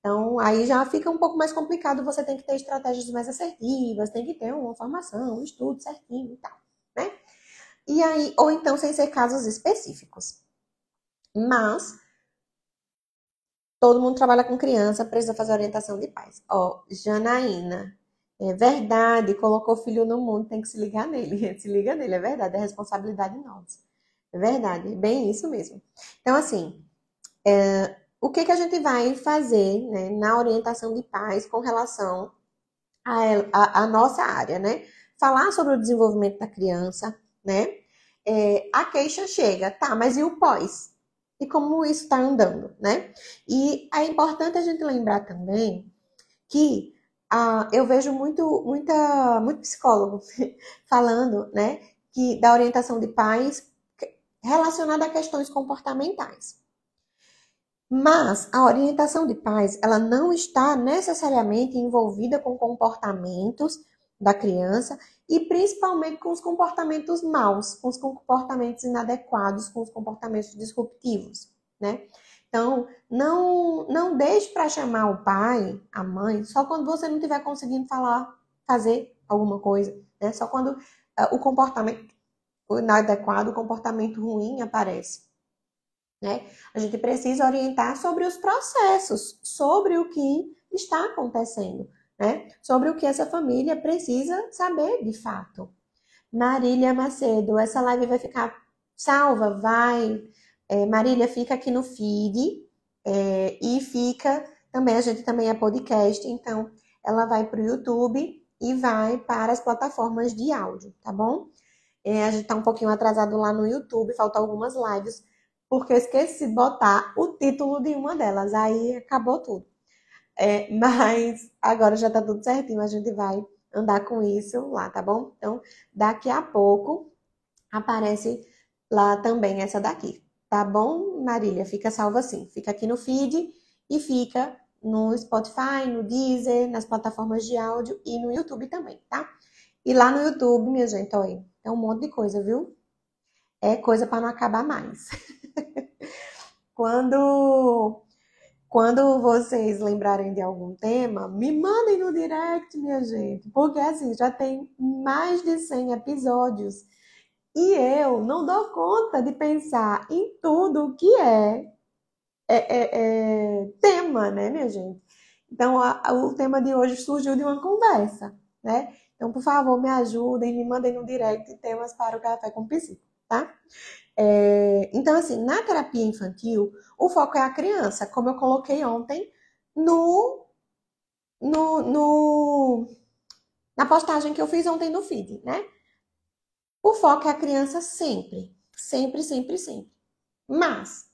A: Então, aí já fica um pouco mais complicado, você tem que ter estratégias mais assertivas, tem que ter uma formação, um estudo certinho e tal, né? E aí, ou então sem ser casos específicos. Mas, todo mundo trabalha com criança, precisa fazer orientação de pais. Ó, Janaína, é verdade, colocou filho no mundo, tem que se ligar nele. Se liga nele, é verdade, é responsabilidade nossa. É verdade, bem isso mesmo. Então, assim, é, o que, que a gente vai fazer né, na orientação de pais com relação à nossa área, né? Falar sobre o desenvolvimento da criança, né? É, a queixa chega, tá, mas e o pós? E como isso está andando, né? E é importante a gente lembrar também que ah, eu vejo muito, muita, muito psicólogo falando, né, que da orientação de pais relacionada a questões comportamentais. Mas a orientação de pais, ela não está necessariamente envolvida com comportamentos da criança e principalmente com os comportamentos maus, com os comportamentos inadequados, com os comportamentos disruptivos, né? Então, não não deixe para chamar o pai, a mãe, só quando você não estiver conseguindo falar, fazer alguma coisa, né? Só quando uh, o comportamento inadequado, o comportamento ruim aparece. Né? A gente precisa orientar sobre os processos, sobre o que está acontecendo, né? Sobre o que essa família precisa saber de fato. Marília Macedo, essa live vai ficar salva? Vai. É, Marília, fica aqui no feed é, e fica também, a gente também é podcast, então ela vai para o YouTube e vai para as plataformas de áudio, tá bom? É, a gente está um pouquinho atrasado lá no YouTube, faltam algumas lives, porque eu esqueci de botar o título de uma delas, aí acabou tudo. É, mas agora já tá tudo certinho, a gente vai andar com isso lá, tá bom? Então, daqui a pouco aparece lá também essa daqui, tá bom, Marília? Fica salva assim, fica aqui no feed e fica no Spotify, no Deezer, nas plataformas de áudio e no YouTube também, tá? E lá no YouTube, minha gente, olha, é um monte de coisa, viu? É coisa para não acabar mais. quando quando vocês lembrarem de algum tema, me mandem no direct, minha gente, porque assim, já tem mais de 100 episódios. E eu não dou conta de pensar em tudo que é, é, é, é tema, né, minha gente? Então, a, o tema de hoje surgiu de uma conversa, né? Então, por favor, me ajudem, me mandem no direct temas para o Café com Psico, tá? É, então, assim, na terapia infantil, o foco é a criança, como eu coloquei ontem no, no, no na postagem que eu fiz ontem no feed, né? O foco é a criança sempre, sempre, sempre, sempre. Mas,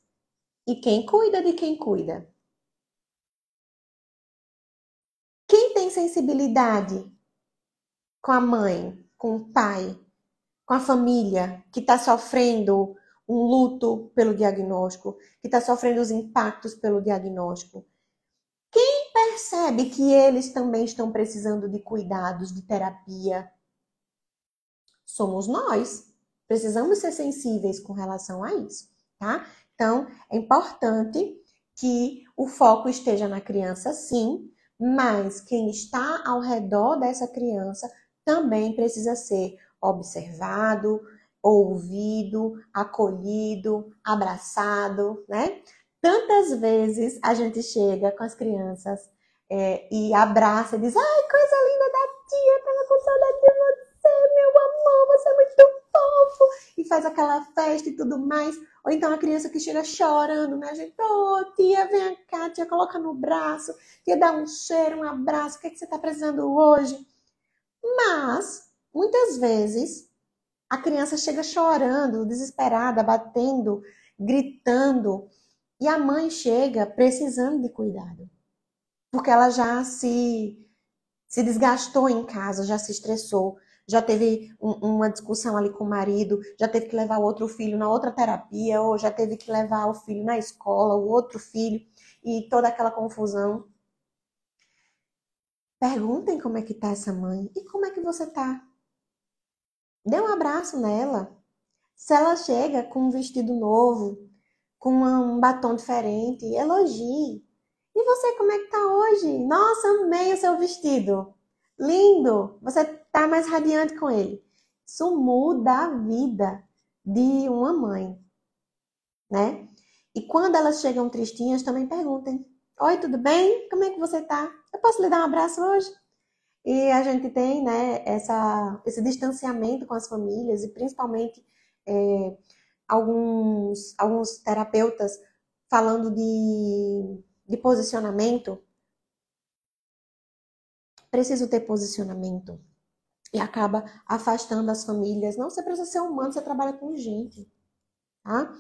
A: e quem cuida de quem cuida? Quem tem sensibilidade com a mãe, com o pai, com a família que está sofrendo um luto pelo diagnóstico, que está sofrendo os impactos pelo diagnóstico. Quem percebe que eles também estão precisando de cuidados, de terapia? Somos nós. Precisamos ser sensíveis com relação a isso, tá? Então, é importante que o foco esteja na criança, sim, mas quem está ao redor dessa criança também precisa ser observado, ouvido, acolhido, abraçado, né? Tantas vezes a gente chega com as crianças é, e abraça e diz: Ai, coisa linda da tia, tava com saudade de você, meu amor, você é muito fofo, e faz aquela festa e tudo mais. Ou então a criança que chega chorando, né? A gente, ô oh, tia, vem cá, tia, coloca no braço, tia, dá um cheiro, um abraço, o que, é que você tá precisando hoje? Mas Muitas vezes a criança chega chorando, desesperada, batendo, gritando, e a mãe chega precisando de cuidado. Porque ela já se se desgastou em casa, já se estressou, já teve um, uma discussão ali com o marido, já teve que levar o outro filho na outra terapia, ou já teve que levar o filho na escola, o outro filho, e toda aquela confusão. Perguntem como é que tá essa mãe e como é que você tá. Dê um abraço nela. Se ela chega com um vestido novo, com um batom diferente, elogie. E você, como é que tá hoje? Nossa, amei o seu vestido. Lindo! Você tá mais radiante com ele. Isso muda a vida de uma mãe, né? E quando elas chegam tristinhas, também perguntem: Oi, tudo bem? Como é que você tá? Posso lhe dar um abraço hoje? E a gente tem né, essa, esse distanciamento com as famílias, e principalmente é, alguns, alguns terapeutas falando de, de posicionamento. Preciso ter posicionamento. E acaba afastando as famílias. Não, você precisa ser humano, você trabalha com gente. Tá?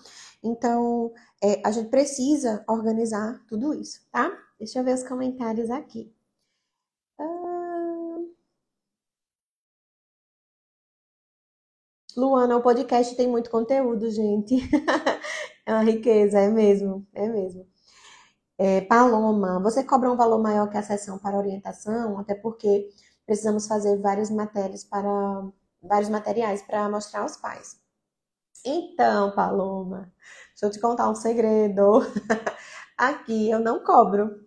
A: Então, é, a gente precisa organizar tudo isso, tá? Deixa eu ver os comentários aqui. Luana, o podcast tem muito conteúdo, gente. é uma riqueza, é mesmo, é mesmo. É, Paloma, você cobra um valor maior que a sessão para orientação, até porque precisamos fazer várias matérias para vários materiais para mostrar aos pais. Então, Paloma, deixa eu te contar um segredo. Aqui eu não cobro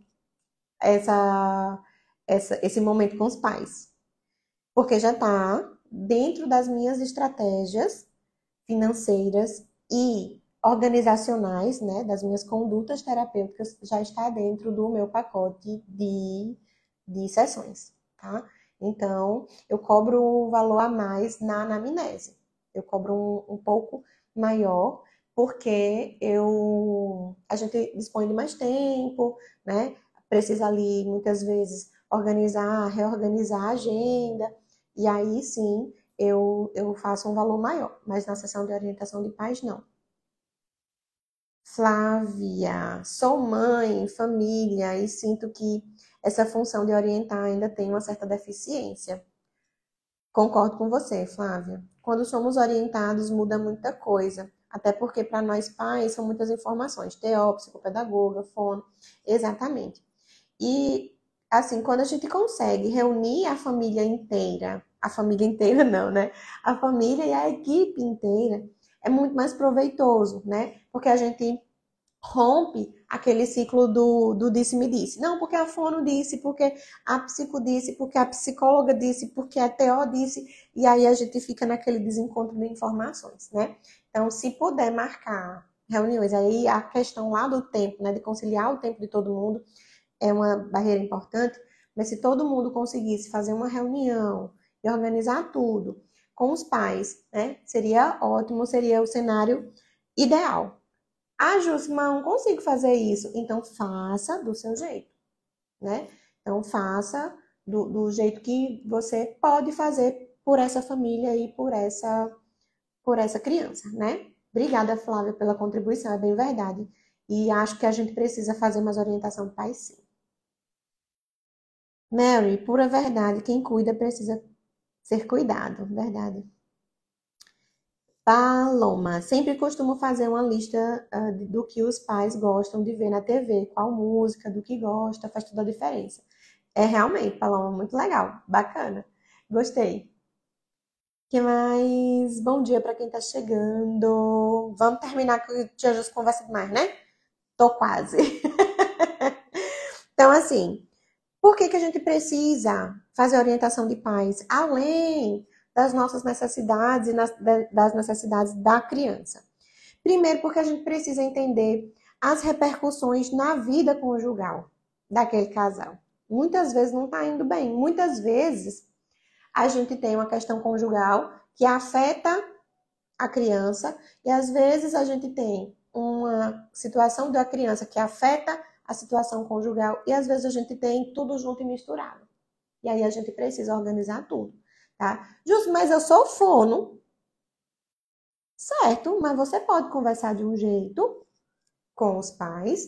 A: essa, essa, esse momento com os pais, porque já está dentro das minhas estratégias financeiras e organizacionais, né, das minhas condutas terapêuticas, já está dentro do meu pacote de, de sessões, tá? Então, eu cobro um valor a mais na anamnese. Eu cobro um, um pouco maior, porque eu, a gente dispõe de mais tempo, né? Precisa ali, muitas vezes, organizar, reorganizar a agenda, e aí sim eu, eu faço um valor maior, mas na sessão de orientação de pais, não. Flávia, sou mãe, família, e sinto que essa função de orientar ainda tem uma certa deficiência. Concordo com você, Flávia. Quando somos orientados, muda muita coisa. Até porque para nós pais são muitas informações, TO, psicopedagoga, fono, exatamente. E assim, quando a gente consegue reunir a família inteira, a família inteira não, né? A família e a equipe inteira, é muito mais proveitoso, né? Porque a gente rompe aquele ciclo do, do disse-me disse. Não, porque a fono disse, porque a psico disse, porque a psicóloga disse, porque a TO disse, e aí a gente fica naquele desencontro de informações, né? Então, se puder marcar reuniões, aí a questão lá do tempo, né, de conciliar o tempo de todo mundo, é uma barreira importante, mas se todo mundo conseguisse fazer uma reunião e organizar tudo com os pais, né, seria ótimo, seria o cenário ideal, ah, Jus, mas não consigo fazer isso. Então, faça do seu jeito, né? Então, faça do, do jeito que você pode fazer por essa família e por essa, por essa criança, né? Obrigada, Flávia, pela contribuição, é bem verdade. E acho que a gente precisa fazer mais orientação para sim. Mary, pura verdade, quem cuida precisa ser cuidado, verdade. Paloma, sempre costumo fazer uma lista uh, do que os pais gostam de ver na TV, qual música, do que gosta, faz toda a diferença. É realmente, Paloma, muito legal, bacana, gostei. que mais? Bom dia para quem tá chegando. Vamos terminar que o Tia Jus conversa demais, né? Tô quase. então, assim, por que, que a gente precisa fazer orientação de pais? Além das nossas necessidades e das necessidades da criança. Primeiro, porque a gente precisa entender as repercussões na vida conjugal daquele casal. Muitas vezes não está indo bem. Muitas vezes a gente tem uma questão conjugal que afeta a criança e às vezes a gente tem uma situação da criança que afeta a situação conjugal e às vezes a gente tem tudo junto e misturado. E aí a gente precisa organizar tudo tá? Justo, mas eu sou fono. Certo, mas você pode conversar de um jeito com os pais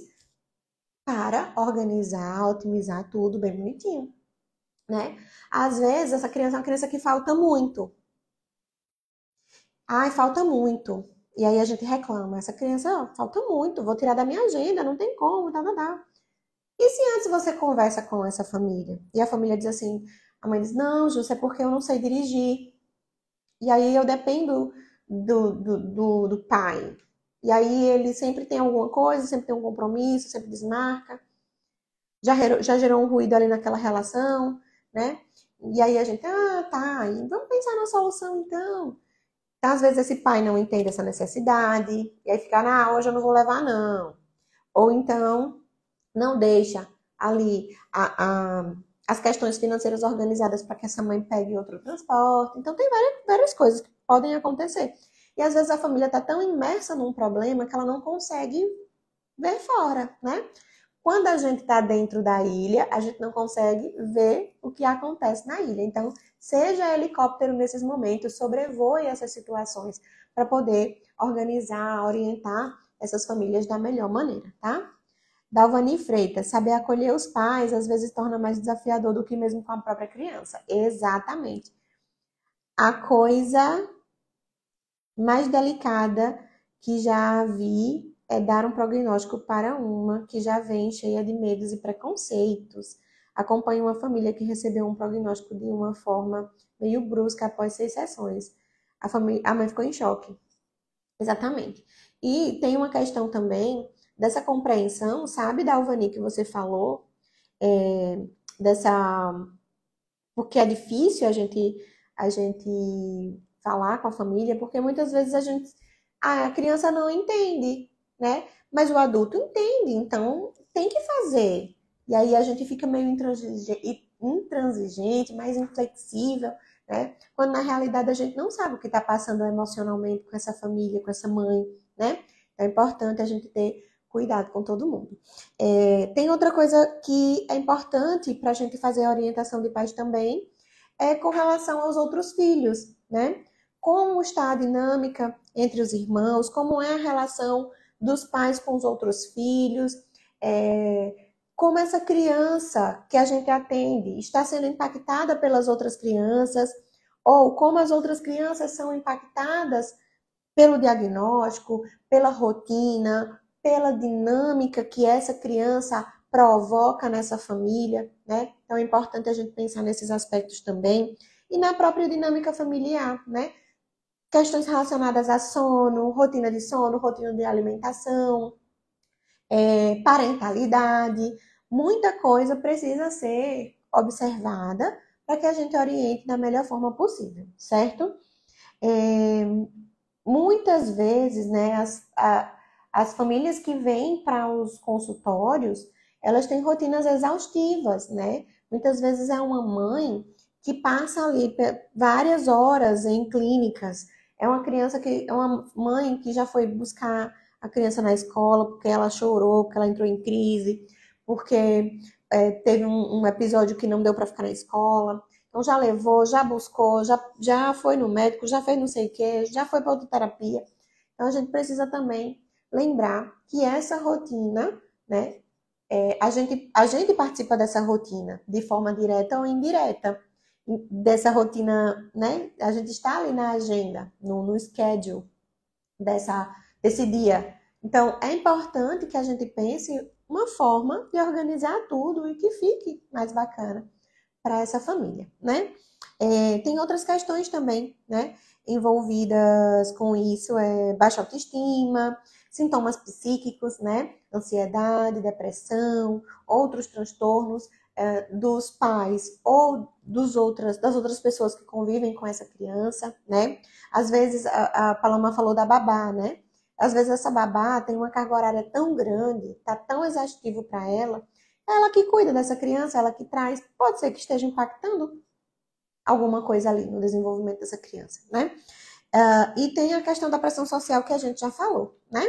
A: para organizar, otimizar tudo bem bonitinho, né? Às vezes essa criança é uma criança que falta muito. Ai, falta muito. E aí a gente reclama, essa criança ó, falta muito, vou tirar da minha agenda, não tem como, tá, tá, tá. E se antes você conversa com essa família e a família diz assim: a mãe diz: Não, Júcia, é porque eu não sei dirigir. E aí eu dependo do, do, do, do pai. E aí ele sempre tem alguma coisa, sempre tem um compromisso, sempre desmarca. Já, já gerou um ruído ali naquela relação, né? E aí a gente, ah, tá, vamos pensar na solução então. Às vezes esse pai não entende essa necessidade, e aí fica, ah, hoje eu não vou levar, não. Ou então, não deixa ali a, a, as questões financeiras organizadas para que essa mãe pegue outro transporte. Então, tem várias, várias coisas que podem acontecer. E às vezes a família está tão imersa num problema que ela não consegue ver fora, né? Quando a gente está dentro da ilha, a gente não consegue ver o que acontece na ilha. Então, seja helicóptero nesses momentos, sobrevoe essas situações para poder organizar, orientar essas famílias da melhor maneira, tá? Dalvani Freitas, saber acolher os pais às vezes torna mais desafiador do que mesmo com a própria criança. Exatamente. A coisa mais delicada que já vi é dar um prognóstico para uma que já vem cheia de medos e preconceitos. Acompanho uma família que recebeu um prognóstico de uma forma meio brusca após seis sessões. A, família, a mãe ficou em choque. Exatamente. E tem uma questão também dessa compreensão, sabe, Dalvani, que você falou, é, dessa. Porque é difícil a gente, a gente falar com a família, porque muitas vezes a gente. A criança não entende, né? Mas o adulto entende, então tem que fazer. E aí a gente fica meio intransigente, mais inflexível, né? Quando na realidade a gente não sabe o que está passando emocionalmente com essa família, com essa mãe, né? Então é importante a gente ter cuidado com todo mundo. É, tem outra coisa que é importante para a gente fazer a orientação de pais também, é com relação aos outros filhos, né? Como está a dinâmica entre os irmãos, como é a relação dos pais com os outros filhos, é, como essa criança que a gente atende está sendo impactada pelas outras crianças, ou como as outras crianças são impactadas pelo diagnóstico, pela rotina, pela dinâmica que essa criança provoca nessa família, né? Então é importante a gente pensar nesses aspectos também. E na própria dinâmica familiar, né? Questões relacionadas a sono, rotina de sono, rotina de alimentação, é, parentalidade, muita coisa precisa ser observada para que a gente oriente da melhor forma possível, certo? É, muitas vezes, né, as, a, as famílias que vêm para os consultórios, elas têm rotinas exaustivas, né? Muitas vezes é uma mãe que passa ali várias horas em clínicas. É uma criança que é uma mãe que já foi buscar a criança na escola porque ela chorou, porque ela entrou em crise, porque é, teve um, um, episódio que não deu para ficar na escola. Então já levou, já buscou, já, já foi no médico, já fez não sei o que, já foi para outra terapia. Então a gente precisa também lembrar que essa rotina, né, é, a, gente, a gente participa dessa rotina de forma direta ou indireta. Dessa rotina, né? A gente está ali na agenda, no, no schedule dessa, desse dia. Então, é importante que a gente pense uma forma de organizar tudo e que fique mais bacana para essa família, né? É, tem outras questões também, né? Envolvidas com isso, é baixa autoestima, sintomas psíquicos, né? Ansiedade, depressão, outros transtornos é, dos pais ou dos outras, das outras pessoas que convivem com essa criança, né? Às vezes, a, a Paloma falou da babá, né? Às vezes essa babá tem uma carga horária tão grande, tá tão exaustivo para ela, ela que cuida dessa criança, ela que traz, pode ser que esteja impactando alguma coisa ali no desenvolvimento dessa criança, né? Uh, e tem a questão da pressão social que a gente já falou, né?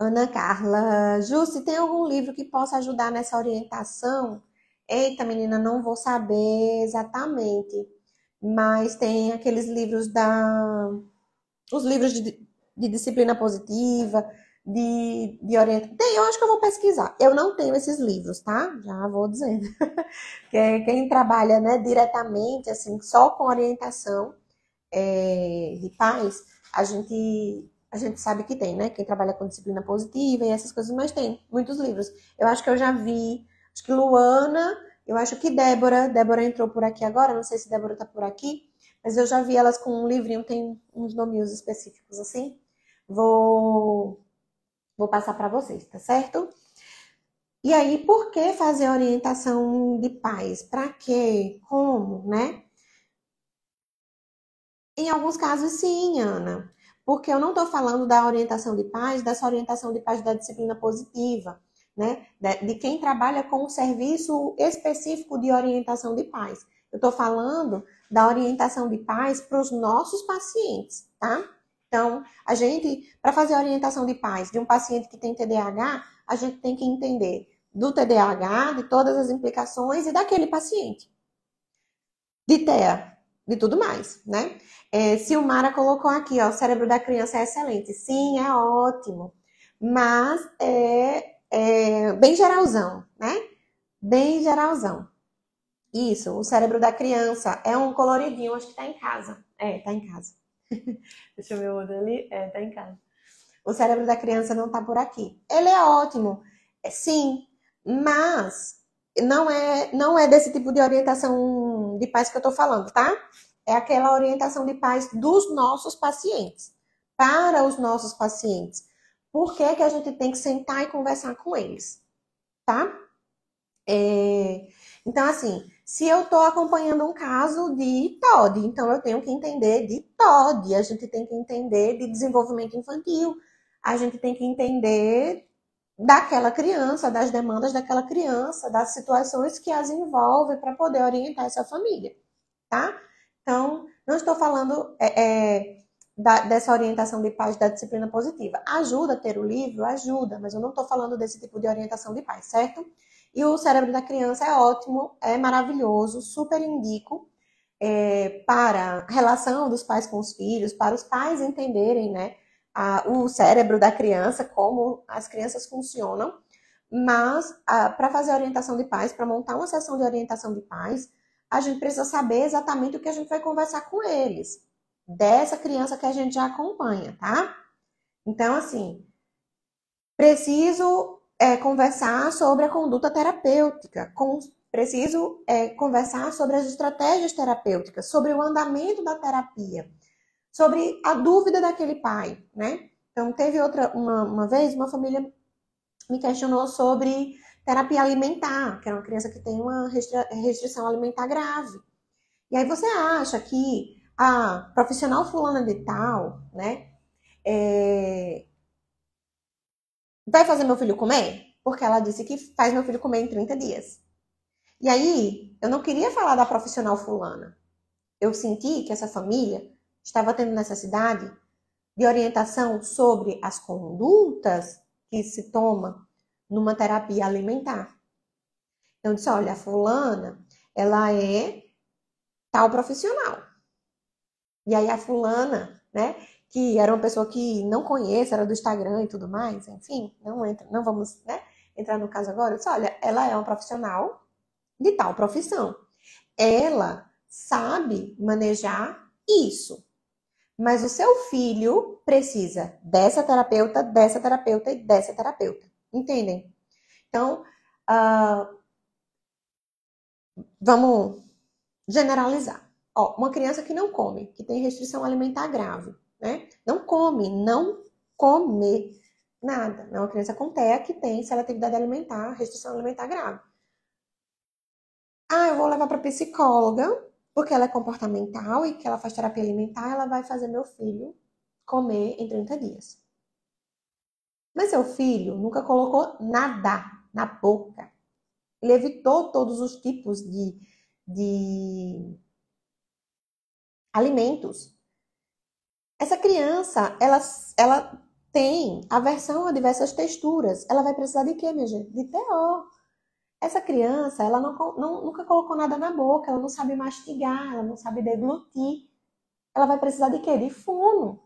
A: Ana Carla, Ju, tem algum livro que possa ajudar nessa orientação? Eita, menina, não vou saber exatamente, mas tem aqueles livros da os livros de, de disciplina positiva, de, de orientação. Tem, eu acho que eu vou pesquisar. Eu não tenho esses livros, tá? Já vou dizendo. Quem trabalha né, diretamente, assim, só com orientação é, de pais, a gente, a gente sabe que tem, né? Quem trabalha com disciplina positiva e essas coisas, mas tem muitos livros. Eu acho que eu já vi, acho que Luana, eu acho que Débora, Débora entrou por aqui agora, não sei se Débora tá por aqui, mas eu já vi elas com um livrinho, tem uns nomes específicos assim. Vou, vou passar para vocês, tá certo? E aí, por que fazer orientação de pais? Para quê? Como, né? Em alguns casos, sim, Ana. Porque eu não estou falando da orientação de pais, dessa orientação de pais da disciplina positiva, né? De quem trabalha com um serviço específico de orientação de pais. Eu estou falando da orientação de pais para os nossos pacientes, tá? Então, a gente, para fazer a orientação de pais de um paciente que tem TDAH, a gente tem que entender do TDAH, de todas as implicações e daquele paciente. De TEA, de tudo mais, né? É, Silmara colocou aqui, ó, o cérebro da criança é excelente. Sim, é ótimo. Mas é, é bem geralzão, né? Bem geralzão. Isso, o cérebro da criança é um coloridinho, acho que tá em casa. É, tá em casa. Deixa eu ver o outro ali. É, tá em casa. O cérebro da criança não tá por aqui. Ele é ótimo, é, sim, mas não é, não é desse tipo de orientação de pais que eu estou falando, tá? É aquela orientação de pais dos nossos pacientes, para os nossos pacientes. Por que, que a gente tem que sentar e conversar com eles, tá? É, então, assim, se eu estou acompanhando um caso de TOD, então eu tenho que entender de TOD, a gente tem que entender de desenvolvimento infantil, a gente tem que entender daquela criança, das demandas daquela criança, das situações que as envolvem para poder orientar essa família, tá? Então, não estou falando é, é, da, dessa orientação de pais da disciplina positiva. Ajuda a ter o livro? Ajuda, mas eu não estou falando desse tipo de orientação de pais, certo? E o cérebro da criança é ótimo, é maravilhoso, super indico é, para a relação dos pais com os filhos, para os pais entenderem, né? a, o cérebro da criança, como as crianças funcionam, mas para fazer orientação de pais, para montar uma sessão de orientação de pais, a gente precisa saber exatamente o que a gente vai conversar com eles, dessa criança que a gente já acompanha, tá? Então, assim, preciso é, conversar sobre a conduta terapêutica, com, preciso é, conversar sobre as estratégias terapêuticas, sobre o andamento da terapia sobre a dúvida daquele pai, né? Então, teve outra, uma, uma vez, uma família me questionou sobre terapia alimentar, que era uma criança que tem uma restrição alimentar grave. E aí você acha que a profissional fulana de tal, né, é... vai fazer meu filho comer? Porque ela disse que faz meu filho comer em 30 dias. E aí, eu não queria falar da profissional fulana. Eu senti que essa família estava tendo necessidade de orientação sobre as condutas que se toma numa terapia alimentar. Então, disse, olha, a fulana, ela é tal profissional. E aí a fulana, né, que era uma pessoa que não conhece, era do Instagram e tudo mais, enfim, não entra, não vamos, né, entrar no caso agora. Eu disse, olha, ela é uma profissional de tal profissão. Ela sabe manejar isso. Mas o seu filho precisa dessa terapeuta, dessa terapeuta e dessa terapeuta. Entendem? Então, uh, vamos generalizar. Ó, uma criança que não come, que tem restrição alimentar grave, né? Não come, não come nada. É uma criança com TEA que tem seletividade alimentar, restrição alimentar grave. Ah, eu vou levar para psicóloga porque ela é comportamental e que ela faz terapia alimentar, ela vai fazer meu filho comer em 30 dias. Mas seu filho nunca colocou nada na boca. Ele evitou todos os tipos de, de alimentos. Essa criança, ela, ela tem aversão a diversas texturas. Ela vai precisar de quê, minha gente? De TO. Essa criança, ela não, não, nunca colocou nada na boca, ela não sabe mastigar, ela não sabe deglutir. Ela vai precisar de quê? De fono.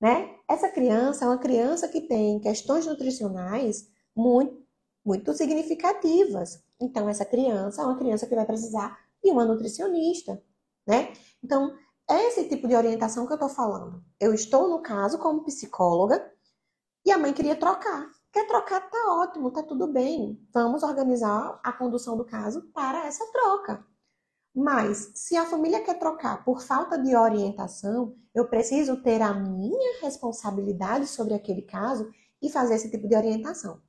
A: Né? Essa criança é uma criança que tem questões nutricionais muito, muito significativas. Então, essa criança é uma criança que vai precisar de uma nutricionista, né? Então, é esse tipo de orientação que eu estou falando. Eu estou, no caso, como psicóloga, e a mãe queria trocar. Quer trocar? Tá ótimo, tá tudo bem. Vamos organizar a condução do caso para essa troca. Mas, se a família quer trocar por falta de orientação, eu preciso ter a minha responsabilidade sobre aquele caso e fazer esse tipo de orientação.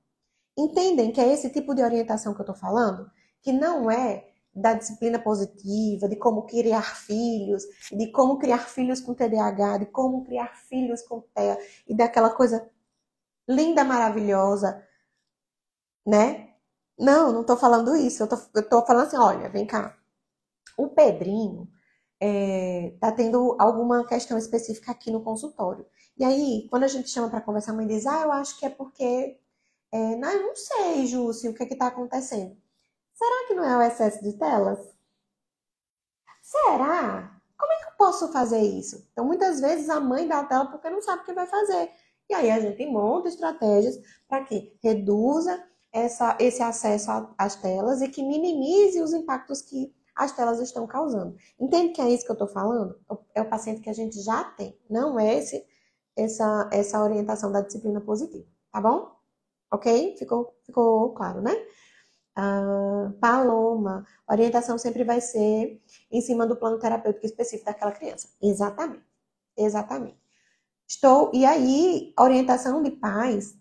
A: Entendem que é esse tipo de orientação que eu estou falando? Que não é da disciplina positiva, de como criar filhos, de como criar filhos com TDAH, de como criar filhos com TEA, e daquela coisa linda, maravilhosa, né? Não, não tô falando isso. Eu tô, eu tô falando assim, olha, vem cá. O Pedrinho é, tá tendo alguma questão específica aqui no consultório. E aí, quando a gente chama para conversar, a mãe diz, ah, eu acho que é porque... É, não, eu não sei, Júcio, o que é que tá acontecendo. Será que não é o excesso de telas? Será? Como é que eu posso fazer isso? Então, muitas vezes a mãe dá a tela porque não sabe o que vai fazer. E aí a gente monta estratégias para que reduza essa, esse acesso às telas e que minimize os impactos que as telas estão causando. Entende que é isso que eu estou falando? É o paciente que a gente já tem, não é esse, essa, essa orientação da disciplina positiva, tá bom? Ok? Ficou, ficou claro, né? Uh, Paloma, orientação sempre vai ser em cima do plano terapêutico específico daquela criança. Exatamente. Exatamente. Estou, e aí, orientação de pais,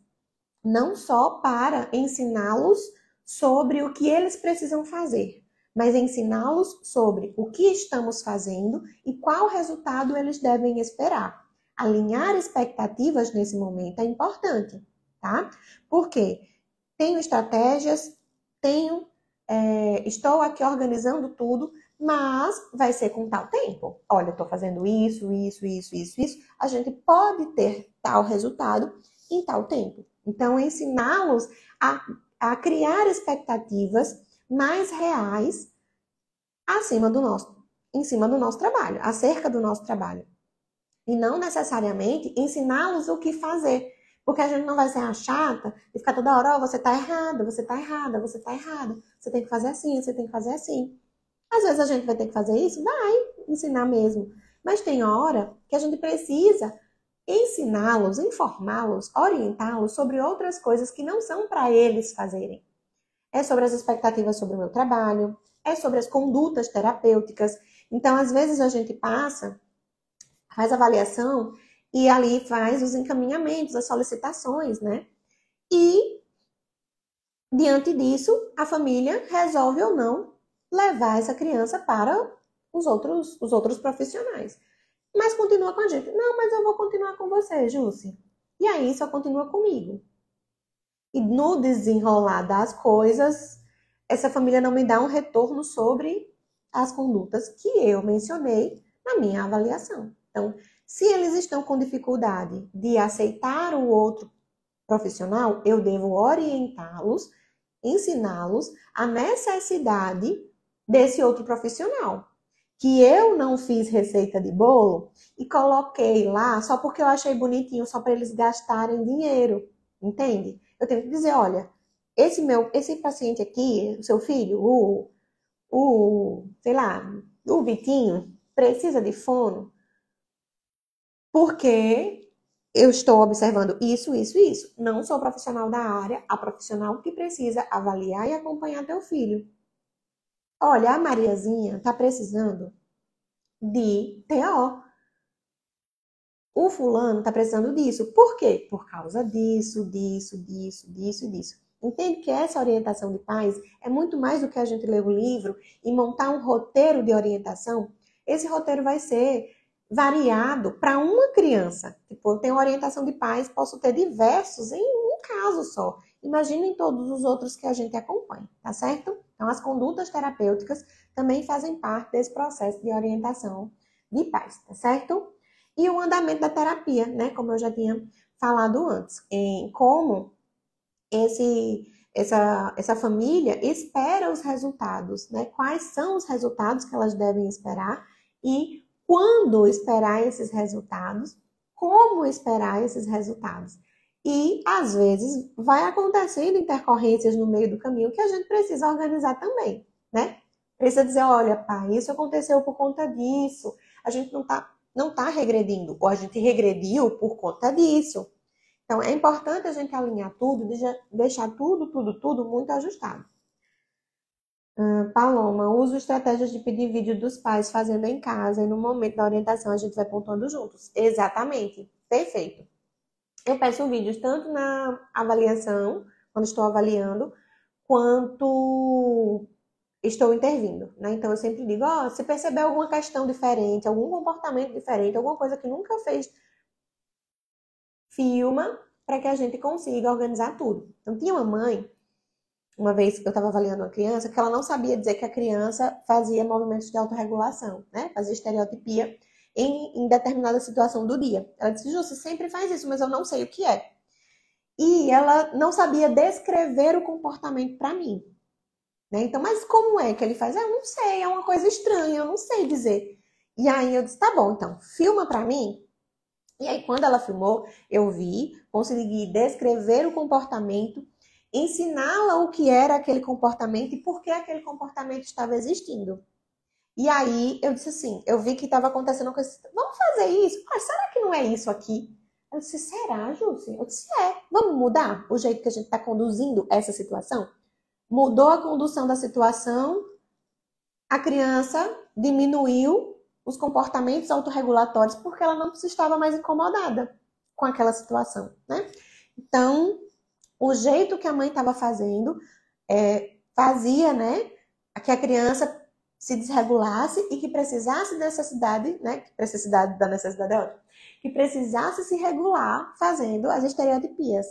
A: não só para ensiná-los sobre o que eles precisam fazer, mas ensiná-los sobre o que estamos fazendo e qual resultado eles devem esperar. Alinhar expectativas nesse momento é importante, tá? Porque tenho estratégias, tenho, é, estou aqui organizando tudo, mas vai ser com tal tempo. Olha, estou fazendo isso, isso, isso, isso, isso. A gente pode ter tal resultado em tal tempo. Então, ensiná-los a, a criar expectativas mais reais acima do nosso, em cima do nosso trabalho, acerca do nosso trabalho. E não necessariamente ensiná-los o que fazer. Porque a gente não vai ser a chata e ficar toda hora, ó, oh, você tá errada, você tá errada, você tá errada. Você tem que fazer assim, você tem que fazer assim. Às vezes a gente vai ter que fazer isso? Vai ensinar mesmo. Mas tem hora que a gente precisa ensiná-los, informá-los, orientá-los sobre outras coisas que não são para eles fazerem. É sobre as expectativas sobre o meu trabalho, é sobre as condutas terapêuticas. Então, às vezes a gente passa, faz avaliação e ali faz os encaminhamentos, as solicitações, né? E diante disso, a família resolve ou não levar essa criança para os outros, os outros profissionais. Mas continua com a gente. Não, mas eu vou continuar com você, Jússi. E aí só continua comigo. E no desenrolar das coisas, essa família não me dá um retorno sobre as condutas que eu mencionei na minha avaliação. Então, se eles estão com dificuldade de aceitar o outro profissional, eu devo orientá-los, ensiná-los a necessidade desse outro profissional. Que eu não fiz receita de bolo e coloquei lá só porque eu achei bonitinho, só para eles gastarem dinheiro, entende? Eu tenho que dizer, olha, esse meu, esse paciente aqui, o seu filho, o, o, sei lá, o Vitinho, precisa de fono, porque eu estou observando isso, isso e isso. Não sou profissional da área, a profissional que precisa avaliar e acompanhar teu filho. Olha, a Mariazinha tá precisando de TO. O fulano tá precisando disso. Por quê? Por causa disso, disso, disso, disso e disso. Entende que essa orientação de pais é muito mais do que a gente ler o livro e montar um roteiro de orientação. Esse roteiro vai ser variado para uma criança. Tipo, eu tenho orientação de pais, posso ter diversos em um caso só. Imaginem todos os outros que a gente acompanha, tá certo? Então, as condutas terapêuticas também fazem parte desse processo de orientação de pais, tá certo? E o andamento da terapia, né? Como eu já tinha falado antes, em como esse, essa, essa família espera os resultados, né? Quais são os resultados que elas devem esperar e quando esperar esses resultados, como esperar esses resultados. E às vezes vai acontecendo intercorrências no meio do caminho que a gente precisa organizar também, né? Precisa dizer, olha, pai, isso aconteceu por conta disso. A gente não tá, não tá regredindo, ou a gente regrediu por conta disso. Então é importante a gente alinhar tudo, deixar tudo, tudo, tudo muito ajustado. Uh, Paloma, uso estratégias de pedir vídeo dos pais fazendo em casa e no momento da orientação a gente vai pontuando juntos. Exatamente, perfeito eu peço vídeos tanto na avaliação, quando estou avaliando, quanto estou intervindo, né? Então eu sempre digo, ó, oh, se perceber alguma questão diferente, algum comportamento diferente, alguma coisa que nunca fez, filma para que a gente consiga organizar tudo. Então tinha uma mãe, uma vez eu estava avaliando uma criança, que ela não sabia dizer que a criança fazia movimentos de autorregulação, né? Fazia estereotipia em, em determinada situação do dia. Ela disse, Ju, você sempre faz isso, mas eu não sei o que é. E ela não sabia descrever o comportamento para mim. Né? Então, mas como é que ele faz? Ah, eu não sei, é uma coisa estranha, eu não sei dizer. E aí eu disse, tá bom, então, filma para mim. E aí, quando ela filmou, eu vi, consegui descrever o comportamento, ensiná-la o que era aquele comportamento e por que aquele comportamento estava existindo. E aí eu disse assim, eu vi que estava acontecendo uma coisa, vamos fazer isso? Ah, será que não é isso aqui? Eu disse, será, Júcia? Eu disse, é, vamos mudar o jeito que a gente está conduzindo essa situação? mudou a condução da situação, a criança diminuiu os comportamentos autorregulatórios porque ela não estava mais incomodada com aquela situação, né? Então, o jeito que a mãe estava fazendo é, fazia, né, que a criança se desregulasse e que precisasse da necessidade, né, que necessidade da necessidade é que precisasse se regular fazendo as estereotipias.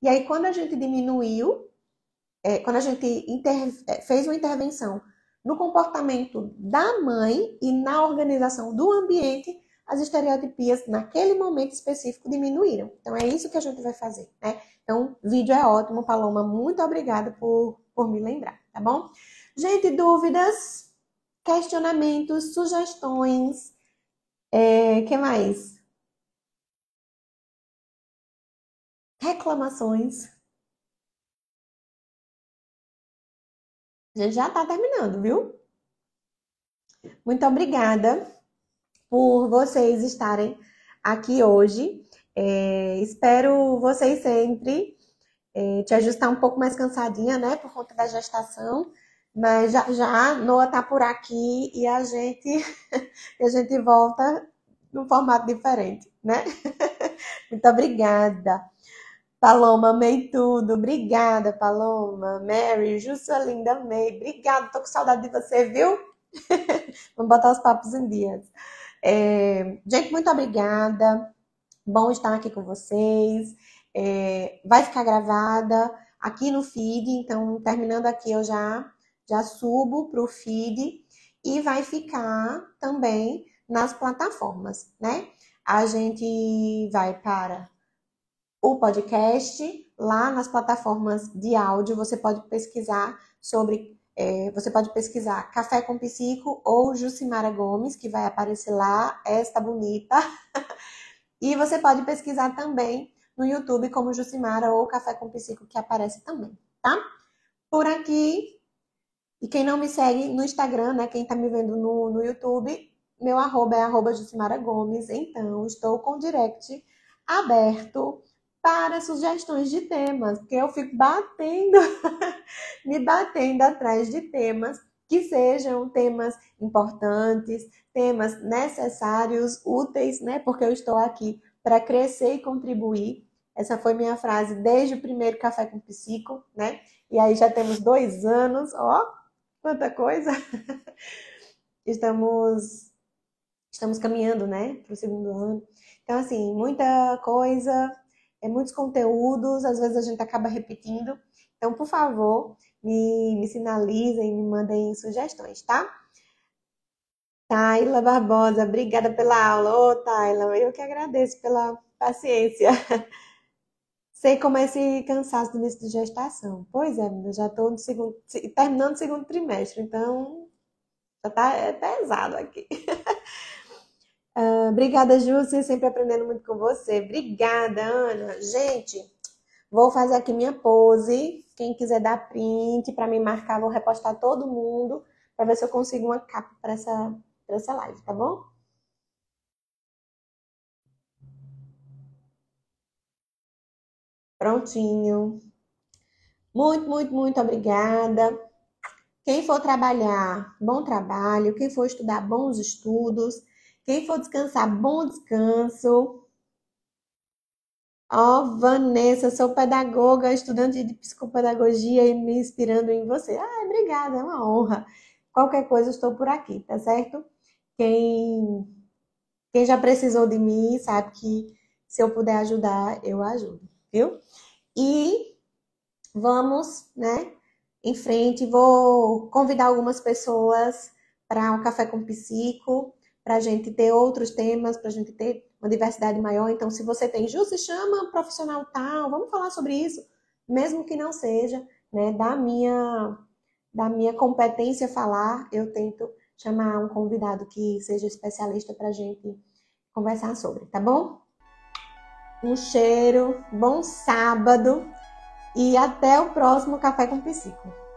A: E aí, quando a gente diminuiu, é, quando a gente é, fez uma intervenção no comportamento da mãe e na organização do ambiente, as estereotipias naquele momento específico diminuíram. Então é isso que a gente vai fazer, né? Então, vídeo é ótimo, Paloma. Muito obrigada por, por me lembrar, tá bom? Gente, dúvidas, questionamentos, sugestões, é, que mais? Reclamações. A gente já está terminando, viu? Muito obrigada por vocês estarem aqui hoje. É, espero vocês sempre. É, te ajustar um pouco mais cansadinha, né? Por conta da gestação. Mas já já Noah tá por aqui e a gente a gente volta num formato diferente, né? Muito obrigada. Paloma, amei tudo. Obrigada, Paloma. Mary, Jussa linda, amei. Obrigada, tô com saudade de você, viu? Vamos botar os papos em dias. É, gente, muito obrigada. Bom estar aqui com vocês. É, vai ficar gravada aqui no feed, então terminando aqui eu já já subo para o feed e vai ficar também nas plataformas, né? A gente vai para o podcast lá nas plataformas de áudio. Você pode pesquisar sobre, é, você pode pesquisar Café com Psico ou Jucimara Gomes, que vai aparecer lá, esta bonita. e você pode pesquisar também no YouTube como Jucimara ou Café com Psico, que aparece também, tá? Por aqui, e quem não me segue no Instagram, né? Quem tá me vendo no, no YouTube, meu arroba é arroba Jucimara Gomes. Então, estou com o direct aberto para sugestões de temas, porque eu fico batendo, me batendo atrás de temas que sejam temas importantes, temas necessários, úteis, né? Porque eu estou aqui para crescer e contribuir. Essa foi minha frase desde o primeiro Café com Psico, né? E aí já temos dois anos, ó, quanta coisa! estamos, estamos caminhando, né, para o segundo ano. Então, assim, muita coisa, é muitos conteúdos, às vezes a gente acaba repetindo. Então, por favor, me, me sinalizem, me mandem sugestões, tá? Taila Barbosa, obrigada pela aula. Ô, Taila, eu que agradeço pela paciência. Sei como é esse cansaço do início de gestação. Pois é, eu já estou terminando o segundo trimestre, então já está é pesado aqui. Uh, obrigada, Júcia, sempre aprendendo muito com você. Obrigada, Ana. Gente, vou fazer aqui minha pose. Quem quiser dar print para me marcar, vou repostar todo mundo para ver se eu consigo uma capa para essa, essa live, tá bom? Prontinho. Muito, muito, muito obrigada. Quem for trabalhar, bom trabalho. Quem for estudar, bons estudos. Quem for descansar, bom descanso. Ó, oh, Vanessa, sou pedagoga, estudante de psicopedagogia e me inspirando em você. Ah, obrigada, é uma honra. Qualquer coisa, estou por aqui, tá certo? Quem, quem já precisou de mim sabe que se eu puder ajudar, eu ajudo, viu? E vamos, né, em frente. Vou convidar algumas pessoas para um Café com Psico para a gente ter outros temas, para a gente ter uma diversidade maior. Então, se você tem, Ju, chama profissional tal, vamos falar sobre isso, mesmo que não seja, né, da minha, da minha competência falar, eu tento chamar um convidado que seja especialista para a gente conversar sobre, tá bom? Um cheiro, bom sábado e até o próximo Café com Psico.